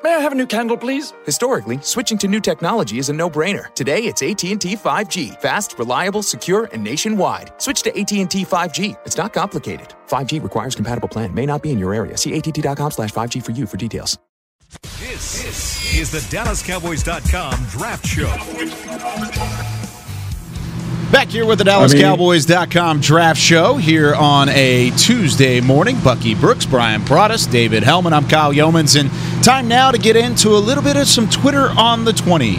May I have a new candle, please? Historically, switching to new technology is a no-brainer. Today, it's AT&T 5G. Fast, reliable, secure, and nationwide. Switch to AT&T 5G. It's not complicated. 5G requires compatible plan. May not be in your area. See att.com slash 5G for you for details. This, this is the DallasCowboys.com Draft Show. Back here with the I mean- DallasCowboys.com draft show here on a Tuesday morning. Bucky Brooks, Bryan Broaddus, David Helman. I'm Kyle Youmans, and time now to get into a little bit of some Twitter on the 20.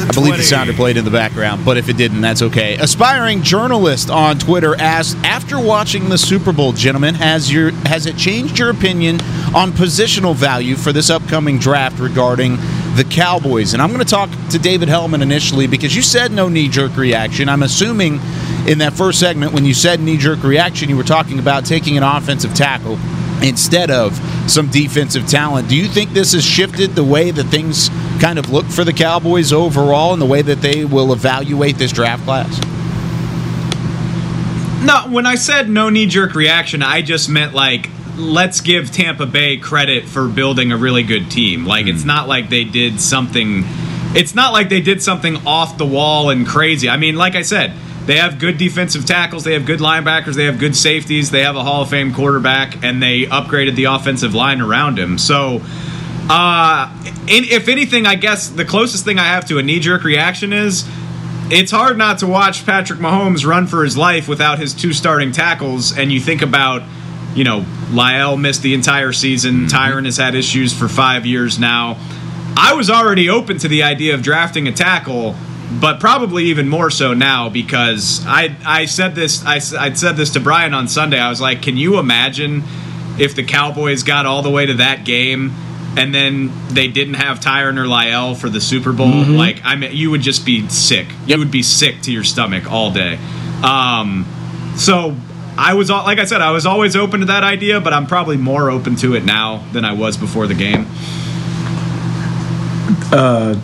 I believe the sounder played in the background, but if it didn't, that's okay. Aspiring journalist on Twitter asked, "After watching the Super Bowl, gentlemen, has your has it changed your opinion on positional value for this upcoming draft regarding the Cowboys?" And I'm going to talk to David Helman initially because you said no knee jerk reaction. I'm assuming in that first segment when you said knee jerk reaction, you were talking about taking an offensive tackle instead of some defensive talent. Do you think this has shifted the way that things kind of look for the Cowboys overall and the way that they will evaluate this draft class? No, when I said no knee jerk reaction, I just meant like let's give Tampa Bay credit for building a really good team. Like it's hmm. not like they did something it's not like they did something off the wall and crazy. I mean, like I said, they have good defensive tackles, they have good linebackers, they have good safeties, they have a Hall of Fame quarterback, and they upgraded the offensive line around him. So, uh, in, if anything, I guess the closest thing I have to a knee jerk reaction is it's hard not to watch Patrick Mahomes run for his life without his two starting tackles, and you think about, you know, Lyle missed the entire season, Tyron has had issues for five years now. I was already open to the idea of drafting a tackle, but probably even more so now because I I said this I, I said this to Brian on Sunday. I was like, can you imagine if the Cowboys got all the way to that game and then they didn't have Tyron or Lyle for the Super Bowl? Mhm. Like I mean, you would just be sick. You would be sick to your stomach all day. Um, so. I was like I said, I was always open to that idea, but I'm probably more open to it now than I was before the game. Uh,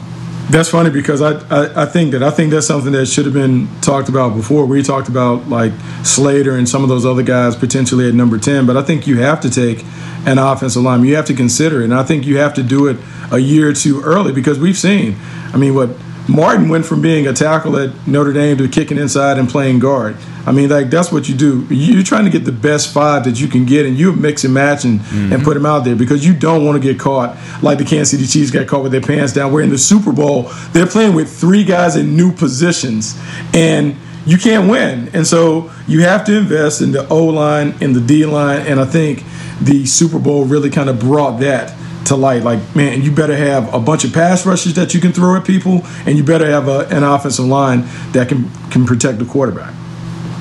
that's funny because I, I, I think that I think that's something that should have been talked about before. We talked about like Slater and some of those other guys potentially at number ten, but I think you have to take an offensive lineman. You have to consider it, and I think you have to do it a year or two early because we've seen. I mean, what Martin went from being a tackle at Notre Dame to kicking inside and playing guard. I mean, like that's what you do. You're trying to get the best five that you can get, and you mix and match and, and mm-hmm. put them out there because you don't want to get caught like the Kansas City Chiefs got caught with their pants down. Where in the Super Bowl they're playing with three guys in new positions, and you can't win. And so you have to invest in the O line, in the D line, and I think the Super Bowl really kind of brought that to light. Like, man, you better have a bunch of pass rushes that you can throw at people, and you better have a, an offensive line that can can protect the quarterback.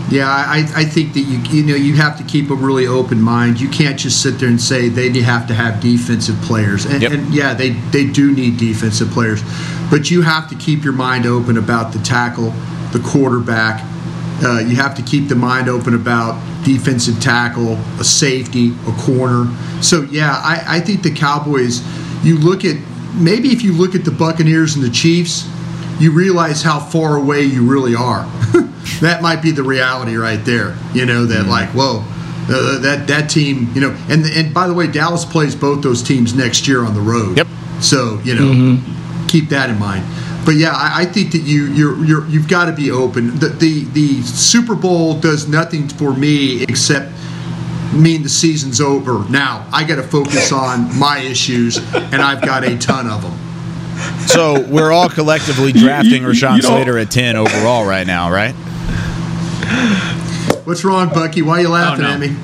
Yeah, I, I think that you you know you have to keep a really open mind. You can't just sit there and say they have to have defensive players. And, and yeah, they they do need defensive players, but you have to keep your mind open about the tackle, the quarterback. Uh, you have to keep the mind open about defensive tackle, a safety, a corner. So yeah, I, I think the Cowboys. You look at maybe if you look at the Buccaneers and the Chiefs, you realize how far away you really are. that might be the reality right there. You know that like whoa. Uh, that that team, you know, and and by the way, Dallas plays both those teams next year on the road. Yep. So you know, keep that in mind. But yeah, I, I think that you you're, you're you've got to be open. The, the the Super Bowl does nothing for me except mean the season's over. Now I got to focus on my issues, and I've got a ton of them. So we're all collectively drafting you Rashawn don't- Slater at 10 overall right now, right? What's wrong, Bucky? Why are you laughing oh, at me?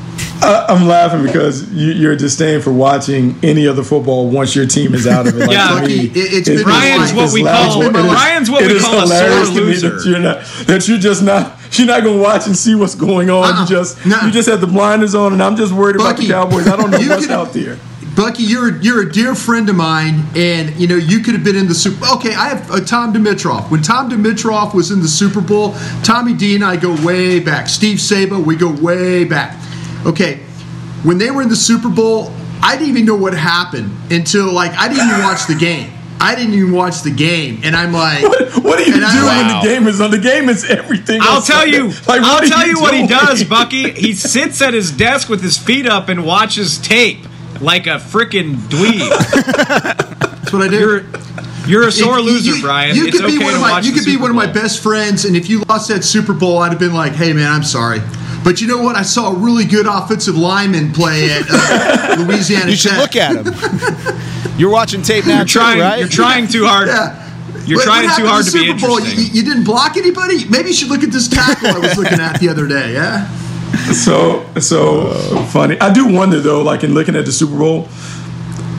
I, I'm laughing because you, you're disdain for watching any other football once your team is out of it. Like, Yeah. me, It- it's it- been Ryan's what we laughable. call- It is- Ryan's what it we is call a hilarious sore to me loser. That you're, not, that you're just not you're not going to watch and see what's going on. You just you just have the blinders on, and I'm just worried about the Bucky, Cowboys. I don't know you what's could- out there. Bucky, you're you're a dear friend of mine, and you know you could have been in the Super. Okay, I have uh, Tom Dimitroff. When Tom Dimitroff was in the Super Bowl, Tommy D and I go way back. Steve Saba, we go way back. Okay, when they were in the Super Bowl, I didn't even know what happened until like I didn't even watch the game. I didn't even watch the game, and I'm like, What do you and do I- when the game is on? The game is everything. I'll tell you. Like, I'll tell you, what he does, Bucky. He sits at his desk with his feet up and watches tape like a freaking dweeb. That's what I do. You're, you're a sore If loser, you- Brian. You it's could okay be one to of my watch you could be Super one of my best friends, and if you lost that Super Bowl, I'd have been like, "Hey, man, I'm sorry." But you know what? I saw a really good offensive lineman play at uh, Louisiana. You should Tech. look at him. You're watching tape now, You're trying. too, right? You're trying too hard. Yeah. You're What- trying what too happened hard in to the be Super Bowl? interesting. You, you didn't block anybody. Maybe you should look at this tackle I was looking at the other day. Yeah. So so funny. I do wonder though, like in looking at the Super Bowl,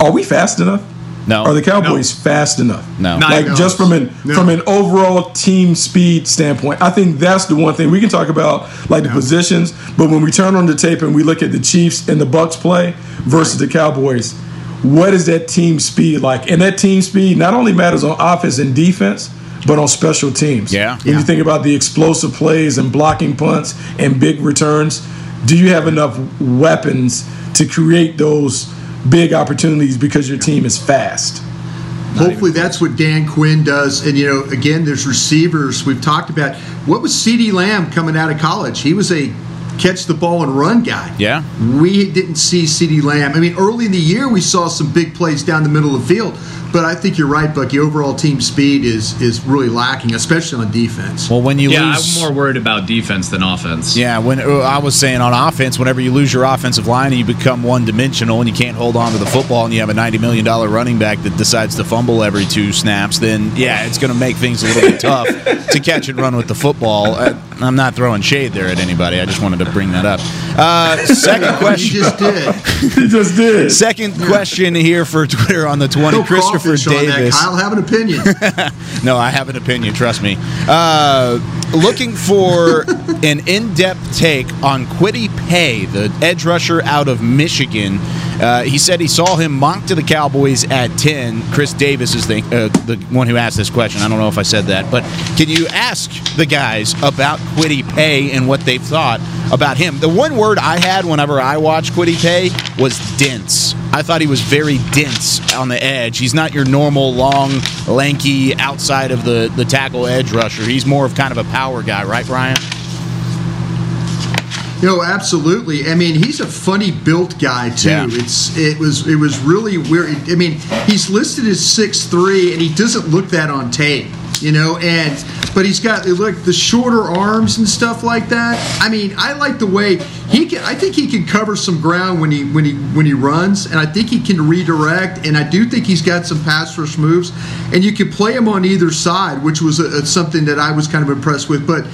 are we fast enough? No. Are the Cowboys fast enough? No. Not like even just from an from an overall team speed standpoint, I think that's the one thing we can talk about, like the positions. But when we turn on the tape and we look at the Chiefs and the Bucks play versus the Cowboys, what is that team speed like? And that team speed not only matters on offense and defense, but on special teams. Yeah. When you think about the explosive plays and blocking punts and big returns, do you have enough weapons to create those big opportunities because your team is fast? Hopefully that's what Dan Quinn does. And you know, again, there's receivers we've talked about. What was CeeDee Lamb coming out of college? He was a catch the ball and run guy. Yeah. We didn't see CeeDee Lamb. I mean, early in the year we saw some big plays down the middle of the field, but I think you're right, Bucky. Overall team speed is is really lacking, especially on defense. Well, when you yeah, lose, I'm more worried about defense than offense. Yeah, when uh, I was saying on offense, whenever you lose your offensive line and you become one dimensional and you can't hold on to the football and you have a $90 million running back that decides to fumble every two snaps, then yeah, it's going to make things a little bit tough to catch and run with the football. Uh, I'm not throwing shade there at anybody. I just wanted to bring that up. Uh, second question. You just did. He just did. Second question here for Twitter on the 20. No Christopher crawfish on that. Davis. Kyle have an opinion. no, I have an opinion. Trust me. Uh, looking for an in-depth take on Kwity Paye, the edge rusher out of Michigan. Uh, he said he saw him mock to the Cowboys at ten. Chris Davis is the uh, the one who asked this question. I don't know if I said that, but can you ask the guys about Kwity Paye and what they've thought about him? The one word I had whenever I watched Kwity Paye was dense. I thought he was very dense on the edge. He's not your normal long, lanky outside of the the tackle edge rusher. He's more of kind of a power guy, right, Brian? No, absolutely. I mean, he's a funny built guy too. Yeah. It's it was it was really weird. I mean, he's listed as six three, and he doesn't look that on tape, you know. And but he's got like the shorter arms and stuff like that. I mean, I like the way he can. I think he can cover some ground when he when he when he runs, and I think he can redirect. And I do think he's got some pass rush moves, and you can play him on either side, which was a, something that I was kind of impressed with. But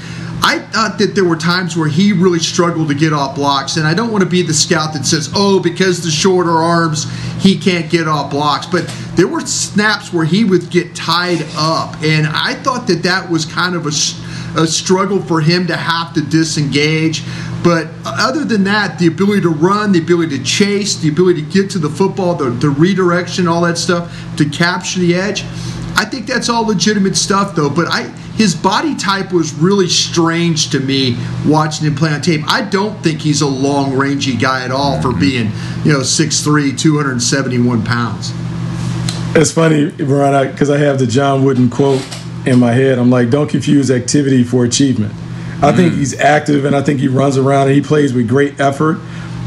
I thought that there were times where he really struggled to get off blocks, and I don't want to be the scout that says, "Oh, because the shorter arms, he can't get off blocks." But there were snaps where he would get tied up, and I thought that that was kind of a struggle for him to have to disengage. But other than that, the ability to run, the ability to chase, the ability to get to the football, the, the redirection, all that stuff, to capture the edge. I think that's all legitimate stuff, though. But I, his body type was really strange to me watching him play on tape. I don't think he's a long rangey guy at all for being, you know, 6'3", 271 pounds. It's funny, Brian, because I have the John Wooden quote in my head. I'm like, don't confuse activity for achievement. I think mm. he's active and I think he runs around and he plays with great effort.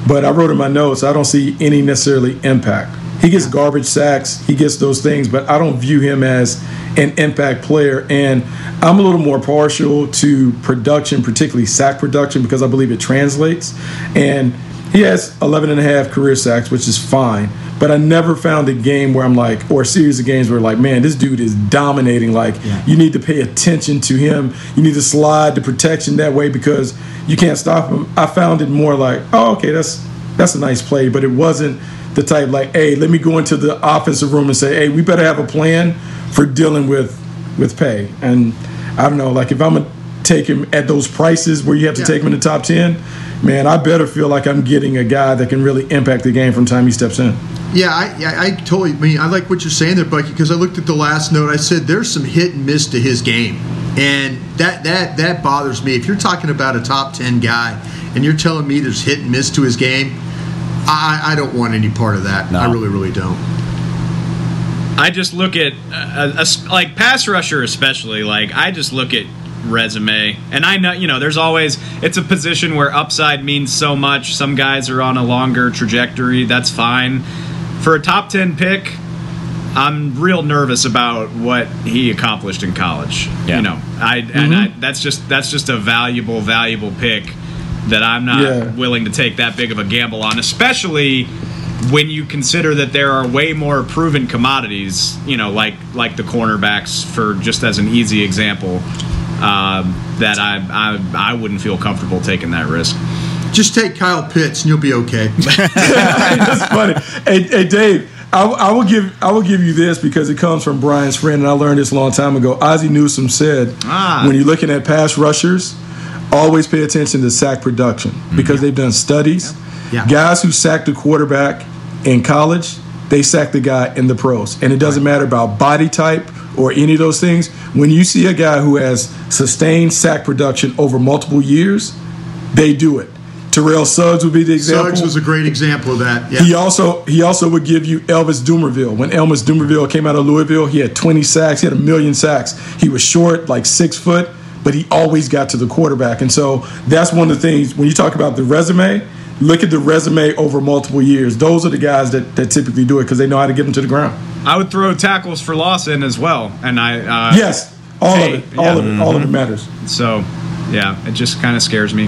But I wrote in my notes, I don't see any necessarily impact. He gets garbage sacks, he gets those things, but I don't view him as an impact player. And I'm a little more partial to production, particularly sack production, because I believe it translates. And he has 11 and a half career sacks, which is fine. But I never found a game where I'm like, or a series of games where like, man, this dude is dominating. Like, you need to pay attention to him. You need to slide the protection that way because you can't stop him. I found it more like, oh, okay, that's that's a nice play, but it wasn't the type like, hey, let me go into the offensive room and say, hey, we better have a plan for dealing with with Paye. And I don't know, like if I'm gonna take him at those prices where you have to Yeah. take him in the top ten, man, I better feel like I'm getting a guy that can really impact the game from time he steps in. Yeah, I, I, I totally. I mean, I like what you're saying there, Bucky, because I looked at the last note. I said there's some hit and miss to his game, and that that that bothers me. If you're talking about a top ten guy, and you're telling me there's hit and miss to his game, I, I don't want any part of that. I really, really don't. I just look at uh, a, a- like pass rusher, especially. Like I just look at resume, and I know you know there's always it's a position where upside means so much. Some guys are on a longer trajectory. That's fine. For a top ten pick, I'm real nervous about what he accomplished in college. Yeah. You know, I and I, that's just that's just a valuable, valuable pick that I'm not Yeah. willing to take that big of a gamble on, especially when you consider that there are way more proven commodities, you know, like like the cornerbacks, for just as an easy example, um, that I, I I wouldn't feel comfortable taking that risk. Just take Kyle Pitts, and you'll be okay. That's funny. Hey, hey, Dave, I, I will give I will give you this because it comes from Brian's friend, and I learned this a long time ago. Ozzie Newsome said, Ah. when you're looking at pass rushers, always pay attention to sack production because mm-hmm. they've done studies. Yeah. Guys who sack the quarterback in college, they sack the guy in the pros, and it doesn't matter about body type or any of those things. When you see a guy who has sustained sack production over multiple years, they do it. Terrell Suggs would be the example. Suggs was a great example of that. Yeah. He also he also would give you Elvis Dumervil. When Elvis Dumervil came out of Louisville, he had 20 sacks. He had a million sacks. He was short, like six foot, but he always got to the quarterback. And so that's one of the things when you talk about the resume. Look at the resume over multiple years. Those are the guys that, that typically do it because they know how to get them to the ground. I would throw tackles for loss in as well, and I uh, yes, all hey, of it, all yeah. of it, all of it matters. So, yeah, it just kind of scares me.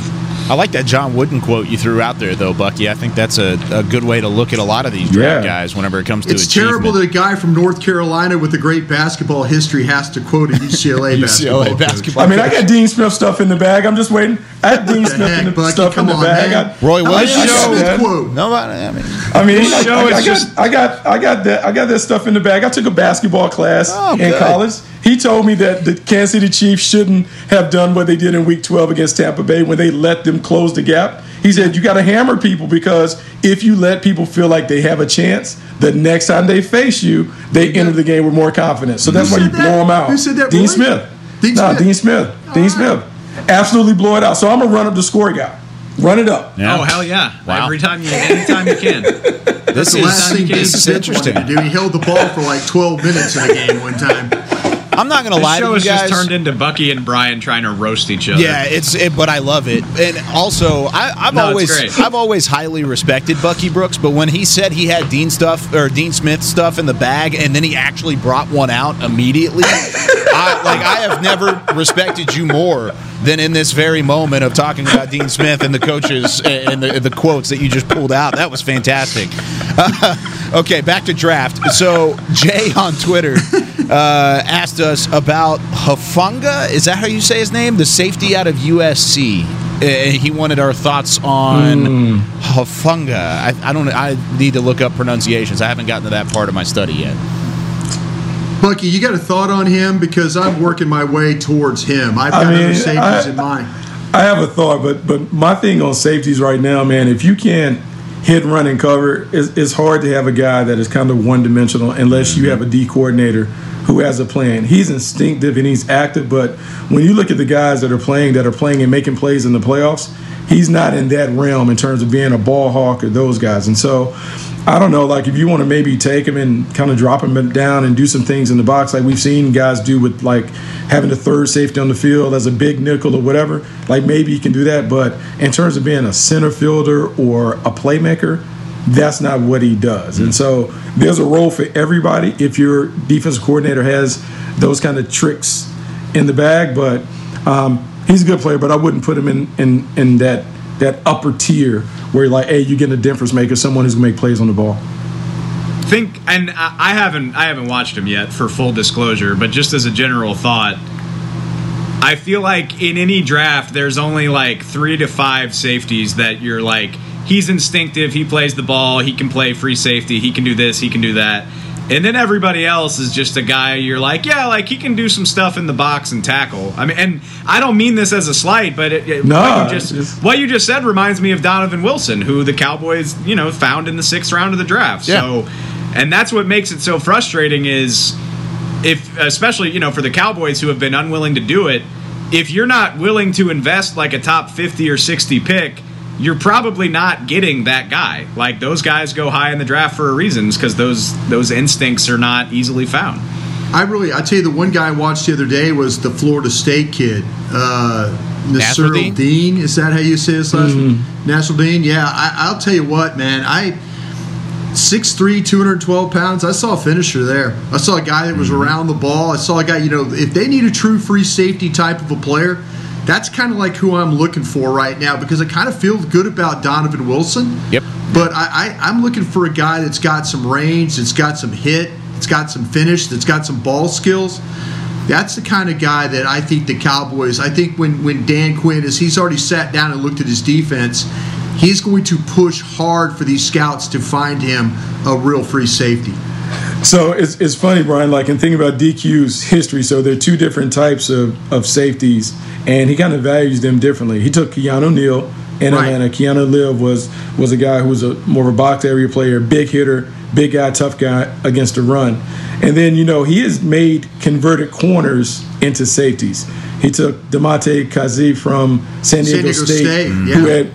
I like that John Wooden quote you threw out there, though, Bucky. I think that's a, a good way to look at a lot of these draft Yeah. guys whenever it comes to It's terrible that a guy from North Carolina with a great basketball history has to quote a UCLA, UCLA basketball. coach. I mean, I got Dean Smith stuff in the bag. I'm just waiting. I had Dean Smith in the Bucky? stuff Come in the on, bag. man. I, Roy I Williams got show, that. quote. Nobody. I mean, I mean, This I, show I- is I got, just- I got, I got that, I got that stuff in the bag. I took a basketball class Oh, in good. college. He told me that the Kansas City Chiefs shouldn't have done what they did in Week 12 against Tampa Bay when they let them close the gap. He said you got to hammer people because if you let people feel like they have a chance, the next time they face you, they enter the game with more confidence. So that's Who why you said blow that? them out. Who said that, Dean Roy? Smith. Dean Nah, Smith? Dean Smith. Dean Smith. Absolutely blow it out. So I'm gonna run up the score guy. Run it up. Yeah. Oh hell yeah! Wow. Every time you, anytime you can. this The last is thing this is interesting. wanted to do, he held the ball for like 12 minutes in a game one time. I'm not going to This lie to show you has guys. just turned into Bucky and Brian trying to roast each other. Yeah, it's it, but I love it, and also I, I've No, always. I've always highly respected Bucky Brooks. But when he said he had Dean stuff or Dean Smith stuff in the bag, and then he actually brought one out immediately, I, like I have never respected you more than in this very moment of talking about Dean Smith and the coaches and the, the quotes that you just pulled out. That was fantastic. okay, back to draft. So Jay on Twitter uh, asked us about Hufanga. Is that how you say his name? The safety out of USC. Uh, he wanted our thoughts on Hufanga. I, I don't. I need to look up pronunciations. I haven't gotten to that part of my study yet. Bucky, you got a thought on him because I'm working my way towards him. I've I got mean, other safeties I- in mind. I have a thought, but but my thing on safeties right now, man, if you can't hit, run, and cover, it's, it's hard to have a guy that is kind of one dimensional unless you have a D coordinator who has a plan. He's instinctive and he's active, but when you look at the guys that are playing, that are playing and making plays in the playoffs, he's not in that realm in terms of being a ball hawk or those guys. And so I don't know, like if you want to maybe take him and kind of drop him down and do some things in the box, like we've seen guys do with like having a third safety on the field as a big nickel or whatever, like maybe you can do that. But in terms of being a center fielder or a playmaker, that's not what he does. And so there's a role for everybody if your defensive coordinator has those kind of tricks in the bag. But um, he's a good player, but I wouldn't put him in in, in that that upper tier where you're like, hey, you're getting a difference maker, someone who's gonna make plays on the ball. think and I haven't I haven't watched him yet for full disclosure, but just as a general thought, I feel like in any draft there's only like 3 to 5 safeties that you're like he's instinctive, he plays the ball, he can play free safety, he can do this, he can do that. And then everybody else is just a guy you're like, yeah, like he can do some stuff in the box and tackle. I mean, and I don't mean this as a slight, but it, it- No, what, you just, it's- what you just said reminds me of Donovan Wilson, who the Cowboys, you know, found in the sixth round of the draft. Yeah. So, and that's what makes it so frustrating is if, especially, you know, for the Cowboys who have been unwilling to do it, if you're not willing to invest like a top 50 or 60 pick, you're probably not getting that guy. Like those guys go high in the draft for a reason, because those those instincts are not easily found. I really, I tell you, the one guy I watched the other day was the Florida State kid, uh, Nasruddin? Nasirildeen. Is that how you say his last name? Nasirildeen. Yeah, I, I'll tell you what, man. I 6'3", 212 pounds. I saw a finisher there. I saw a guy that was around the ball. I saw a guy. You know, if they need a true free safety type of a player. That's kind of like who I'm looking for right now because I kind of feel good about Donovan Wilson. Yep. But I, I, I'm looking for a guy that's got some range, that's got some hit, that's got some finish, that's got some ball skills. That's the kind of guy that I think the Cowboys. I think when when Dan Quinn is, he's already sat down and looked at his defense. he's going to push hard for these scouts to find him a real free safety. So it's, it's funny, Brian, like in thinking about DQ's history, so there are two different types of, of safeties, and he kind of values them differently. He took Keanu Neal in Right. Atlanta. Keanu Neal was was a guy who was a more of a box area player, big hitter, big guy, tough guy against the run. And then, you know, he has made converted corners into safeties. He took Damontae Kazee from San San Diego, Diego State, State, who yeah. had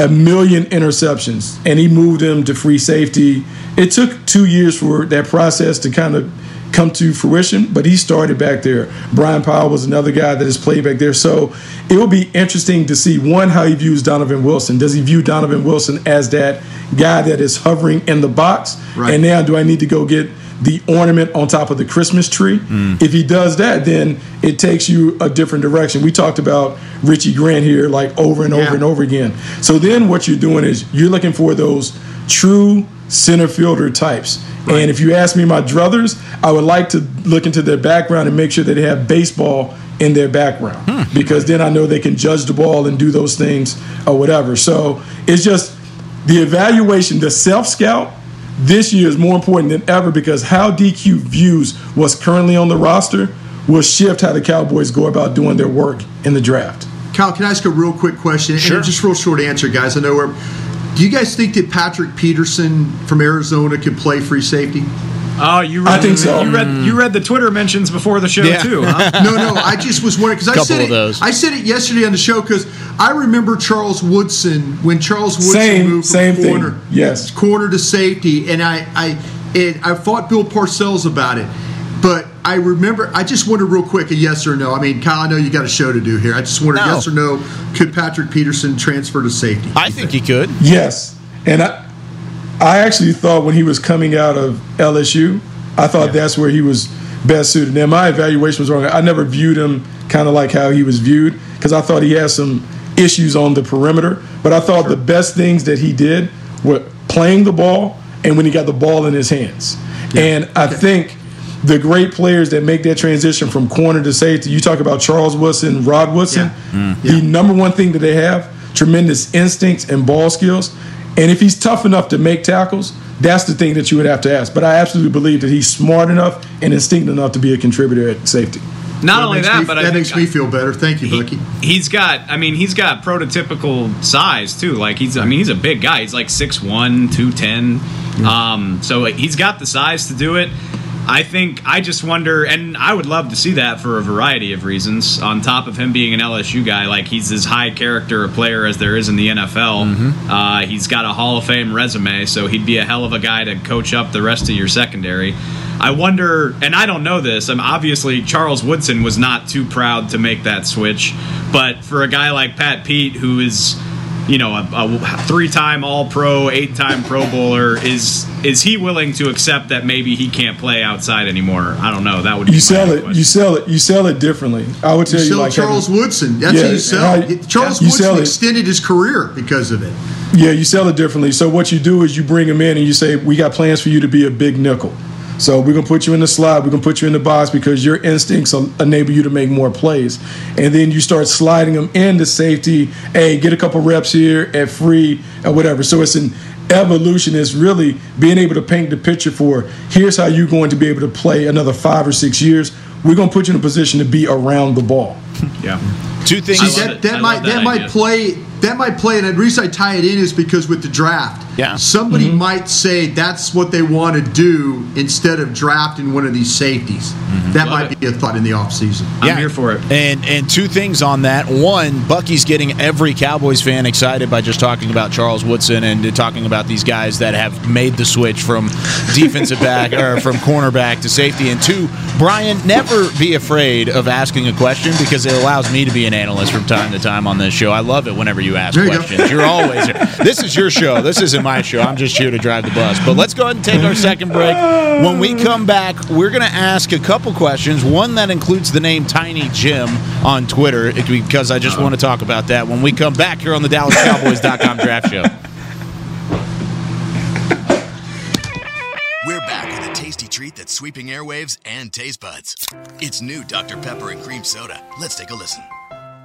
a million interceptions, and he moved him to free safety. It took two years for that process to kind of come to fruition, but he started back there. Brian Powell was another guy that has played back there. So it will be interesting to see one how he views Donovan Wilson. Does he view Donovan Wilson as that guy that is hovering in the box? Right. And now do I need to go get the ornament on top of the Christmas tree? Mm. If he does that, then it takes you a different direction. We talked about Richie Grant here like over and over and over again. So then what you're doing is you're looking for those true center fielder types. And if you ask me my druthers, I would like to look into their background and make sure that they have baseball in their background hmm. because then I know they can judge the ball and do those things or whatever. So it's just the evaluation, the self scout this year is more important than ever because how DQ views what's currently on the roster will shift how the Cowboys go about doing their work in the draft. Kyle, can I ask a real quick question? Sure. And just real short answer, guys. I know we're. Do you guys think that Patrick Peterson from Arizona could play free safety? Oh, you I read, think so. You read you read the Twitter mentions before the show Yeah. too, huh? no, no. I just was wondering because I said of it. I said it yesterday on the show because I remember Charles Woodson when Charles Woodson Same- moved from same thing. corner, Yes. corner to safety, and I, I, and I fought Bill Parcells about it. But I remember, I just wondered real quick a yes or no. I mean, Kyle, I know you got a show to do here. I just wondered No. yes or no. Could Patrick Peterson transfer to safety? I think he could. Yes, and I, I actually thought when he was coming out of LSU, I thought that's where he was best suited. Now my evaluation was wrong. I never viewed him kind of like how he was viewed because I thought he had some issues on the perimeter. But I thought the best things that he did were playing the ball and when he got the ball in his hands. And I think the great players that make that transition from corner to safety, you talk about Charles Woodson, Rod Woodson, mm. the number one thing that they have, tremendous instincts and ball skills. And if he's tough enough to make tackles, that's the thing that you would have to ask. But I absolutely believe that he's smart enough and instinctive enough to be a contributor at safety. Not only that, me- but that I think makes me feel better. Thank you, Bucky. he's got i mean he's got prototypical size too like he's i mean he's a big guy he's like 6'1 210 um so he's got the size to do it i think i just wonder and i would love to see that for a variety of reasons on top of him being an lsu guy like he's as high character a player as there is in the nfl uh, he's got a hall of fame resume so he'd be a hell of a guy to coach up the rest of your secondary I wonder, and I don't know this. I'm obviously Charles Woodson was not too proud to make that switch, but for a guy like Pat Pete, who is, you know, a, a three-time All-Pro, eight-time Pro Bowler, is is he willing to accept that maybe he can't play outside anymore? I don't know. That would be You sell it. question. You sell it. You sell it differently. I would You tell you, sell like Charles having- Woodson. That's Yeah, how you sell. right. Charles You Woodson sell it. extended his career because of it. Yeah, you sell it differently. So what you do is you bring him in and you say, "We got plans for you to be a big nickel." So we're gonna put you in the slot. We're gonna put you in the box because your instincts enable you to make more plays. And then you start sliding them into safety. Hey, get a couple reps here at free or whatever. So it's an evolution. It's really being able to paint the picture for here's how you're going to be able to play another five or six years. We're gonna put you in a position to be around the ball. Yeah. Two things. See, that, that might that, might play that might play, and the reason I tie it in is because with the draft, Yeah. somebody Mm-hmm. might say that's what they want to do instead of drafting one of these safeties. That might be a thought in the offseason. I'm here for it. And and two things on that. One, Bucky's getting every Cowboys fan excited by just talking about Charles Woodson and talking about these guys that have made the switch from defensive back or from cornerback to safety. And two, Brian, never be afraid of asking a question because it allows me to be an analyst from time to time on this show. I love it whenever you ask There you go. questions. You're always here. This is your show. This isn't my show. I'm just here to drive the bus. But let's go ahead and take our second break. When we come back, we're going to ask a couple questions. One that includes the name Tiny Jim on Twitter because I just want to talk about that when we come back here on the DallasCowboys.com Draft Show. We're back with a tasty treat that's sweeping airwaves and taste buds. It's new Dr. Pepper and Cream Soda. Let's take a listen.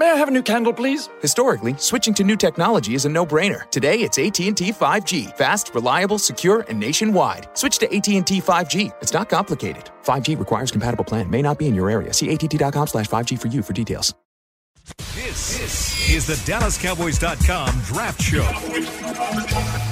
May I have a new candle, please? Historically, switching to new technology is a no-brainer. Today, it's AT&T 5G. Fast, reliable, secure, and nationwide. Switch to AT&T 5G. It's not complicated. 5G requires compatible plan. May not be in your area. See att.com slash 5G for you for details. This, this is the DallasCowboys.com Draft Show.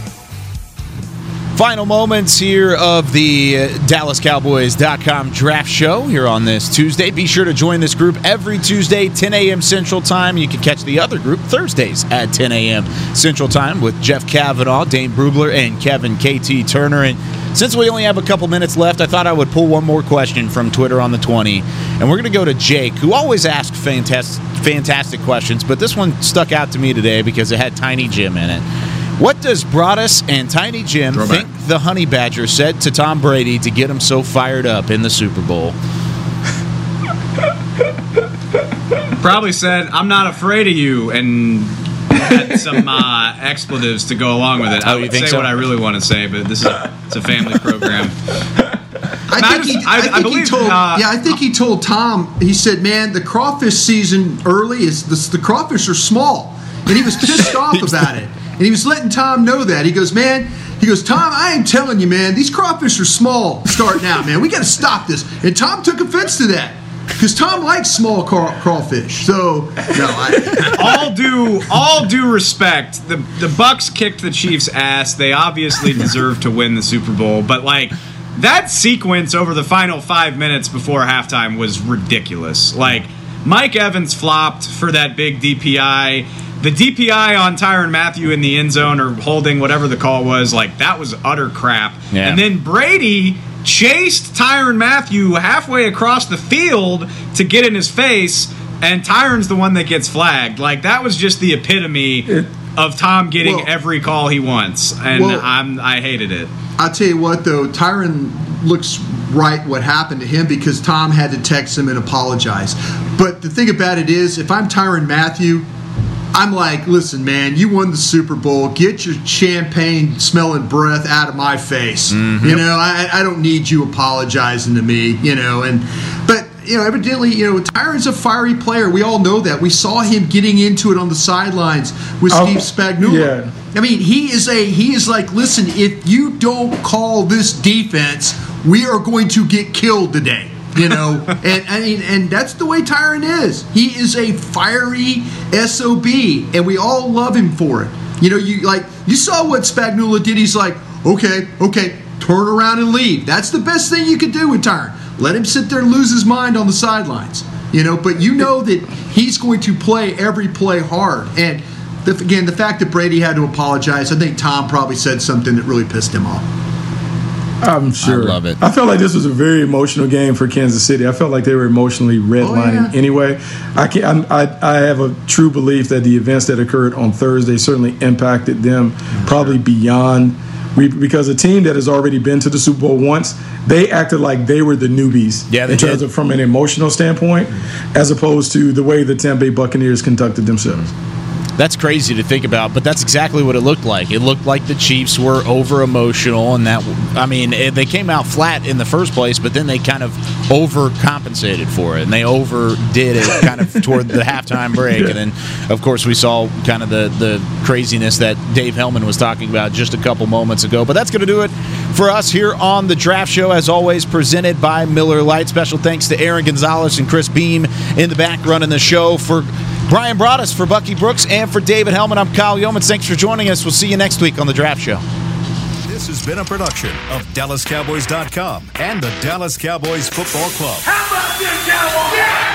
Final moments here of the DallasCowboys.com draft show here on this Tuesday. Be sure to join this group every Tuesday, 10 a.m. Central Time. You can catch the other group Thursdays at 10 a.m. Central Time with Jeff Cavanaugh, Dane Brugler, and Kevin KT Turner. And since we only have a couple minutes left, I thought I would pull one more question from Twitter on the 20. And we're going to go to Jake, who always asks fantastic, fantastic questions, but this one stuck out to me today because it had Tiny Jim in it. What does Broadus and Tiny Jim Throwback. think the Honey Badger said to Tom Brady to get him so fired up in the Super Bowl? Probably said, I'm not afraid of you, and had some uh, expletives to go along with it. Oh, I you would think say so? what I really want to say, but this is it's a family program. I I think, he, just- I, I- I think he told. uh, yeah, I think he told Tom. He said, "Man, the crawfish season early is the, the crawfish are small," and he was pissed off about it. And he was letting Tom know that. He goes, "Man." He goes, Tom, I am telling you, man, these crawfish are small starting out, man. We got to stop this. And Tom took offense to that because Tom likes small craw- crawfish. So, no, I, all due all due respect, the the Bucks kicked the Chiefs' ass. They obviously deserve to win the Super Bowl, but like that sequence over the final five minutes before halftime was ridiculous. Like Mike Evans flopped for that big DPI. The DPI on Tyrann Mathieu in the end zone or holding whatever the call was, like that was utter crap. Yeah. And then Brady chased Tyrann Mathieu halfway across the field to get in his face, and Tyrann's the one that gets flagged. Like that was just the epitome of Tom getting Well- every call he wants, and Well- I'm I hated it. I'll tell you what, though, Tyrann looks right what happened to him because Tom had to text him and apologize. But the thing about it is, if I'm Tyron Matthew, I'm like, listen, man, you won the Super Bowl. Get your champagne smelling breath out of my face. Mm-hmm. You know, I, I don't need you apologizing to me, you know, and but you know, evidently, you know, Tyron's a fiery player. We all know that. We saw him getting into it on the sidelines with Oh, Steve Spagnuolo. yeah. I mean, he is a he is like, listen, if you don't call this defense, we are going to get killed today. You know, and I mean, and that's the way Tyrann is. He is a fiery sob, and we all love him for it. You know, you like you saw what Spagnuolo did. He's like, okay, okay, turn around and leave. That's the best thing you could do with Tyrann. Let him sit there and lose his mind on the sidelines. You know, but you know that he's going to play every play hard. And the, again, the fact that Brady had to apologize, I think Tom probably said something that really pissed him off. I'm sure. I love it. I felt like this was a very emotional game for Kansas City. I felt like they were emotionally oh, redlining yeah. anyway. I can I'm, I I have a true belief that the events that occurred on Thursday certainly impacted them, probably beyond We, because a team that has already been to the Super Bowl once, they acted like they were the newbies Yeah, they in terms did. of from an emotional standpoint, as opposed to the way the Tampa Bay Buccaneers conducted themselves. That's crazy to think about, but that's exactly what it looked like. It looked like the Chiefs were over emotional, and that I mean it, they came out flat in the first place, but then they kind of overcompensated for it, and they overdid it kind of toward the halftime break, and then of course we saw kind of the the craziness that Dave Helman was talking about just a couple moments ago. But that's going to do it for us here on the Draft Show, as always presented by Miller Lite. Special thanks to Aaron Gonzalez and Chris Beam in the back running the show for. Bryan Broaddus for Bucky Brooks and for David Helman. I'm Kyle Youmans. Thanks for joining us. We'll see you next week on the Draft Show. This has been a production of DallasCowboys.com and the Dallas Cowboys Football Club. How about this, Cowboys?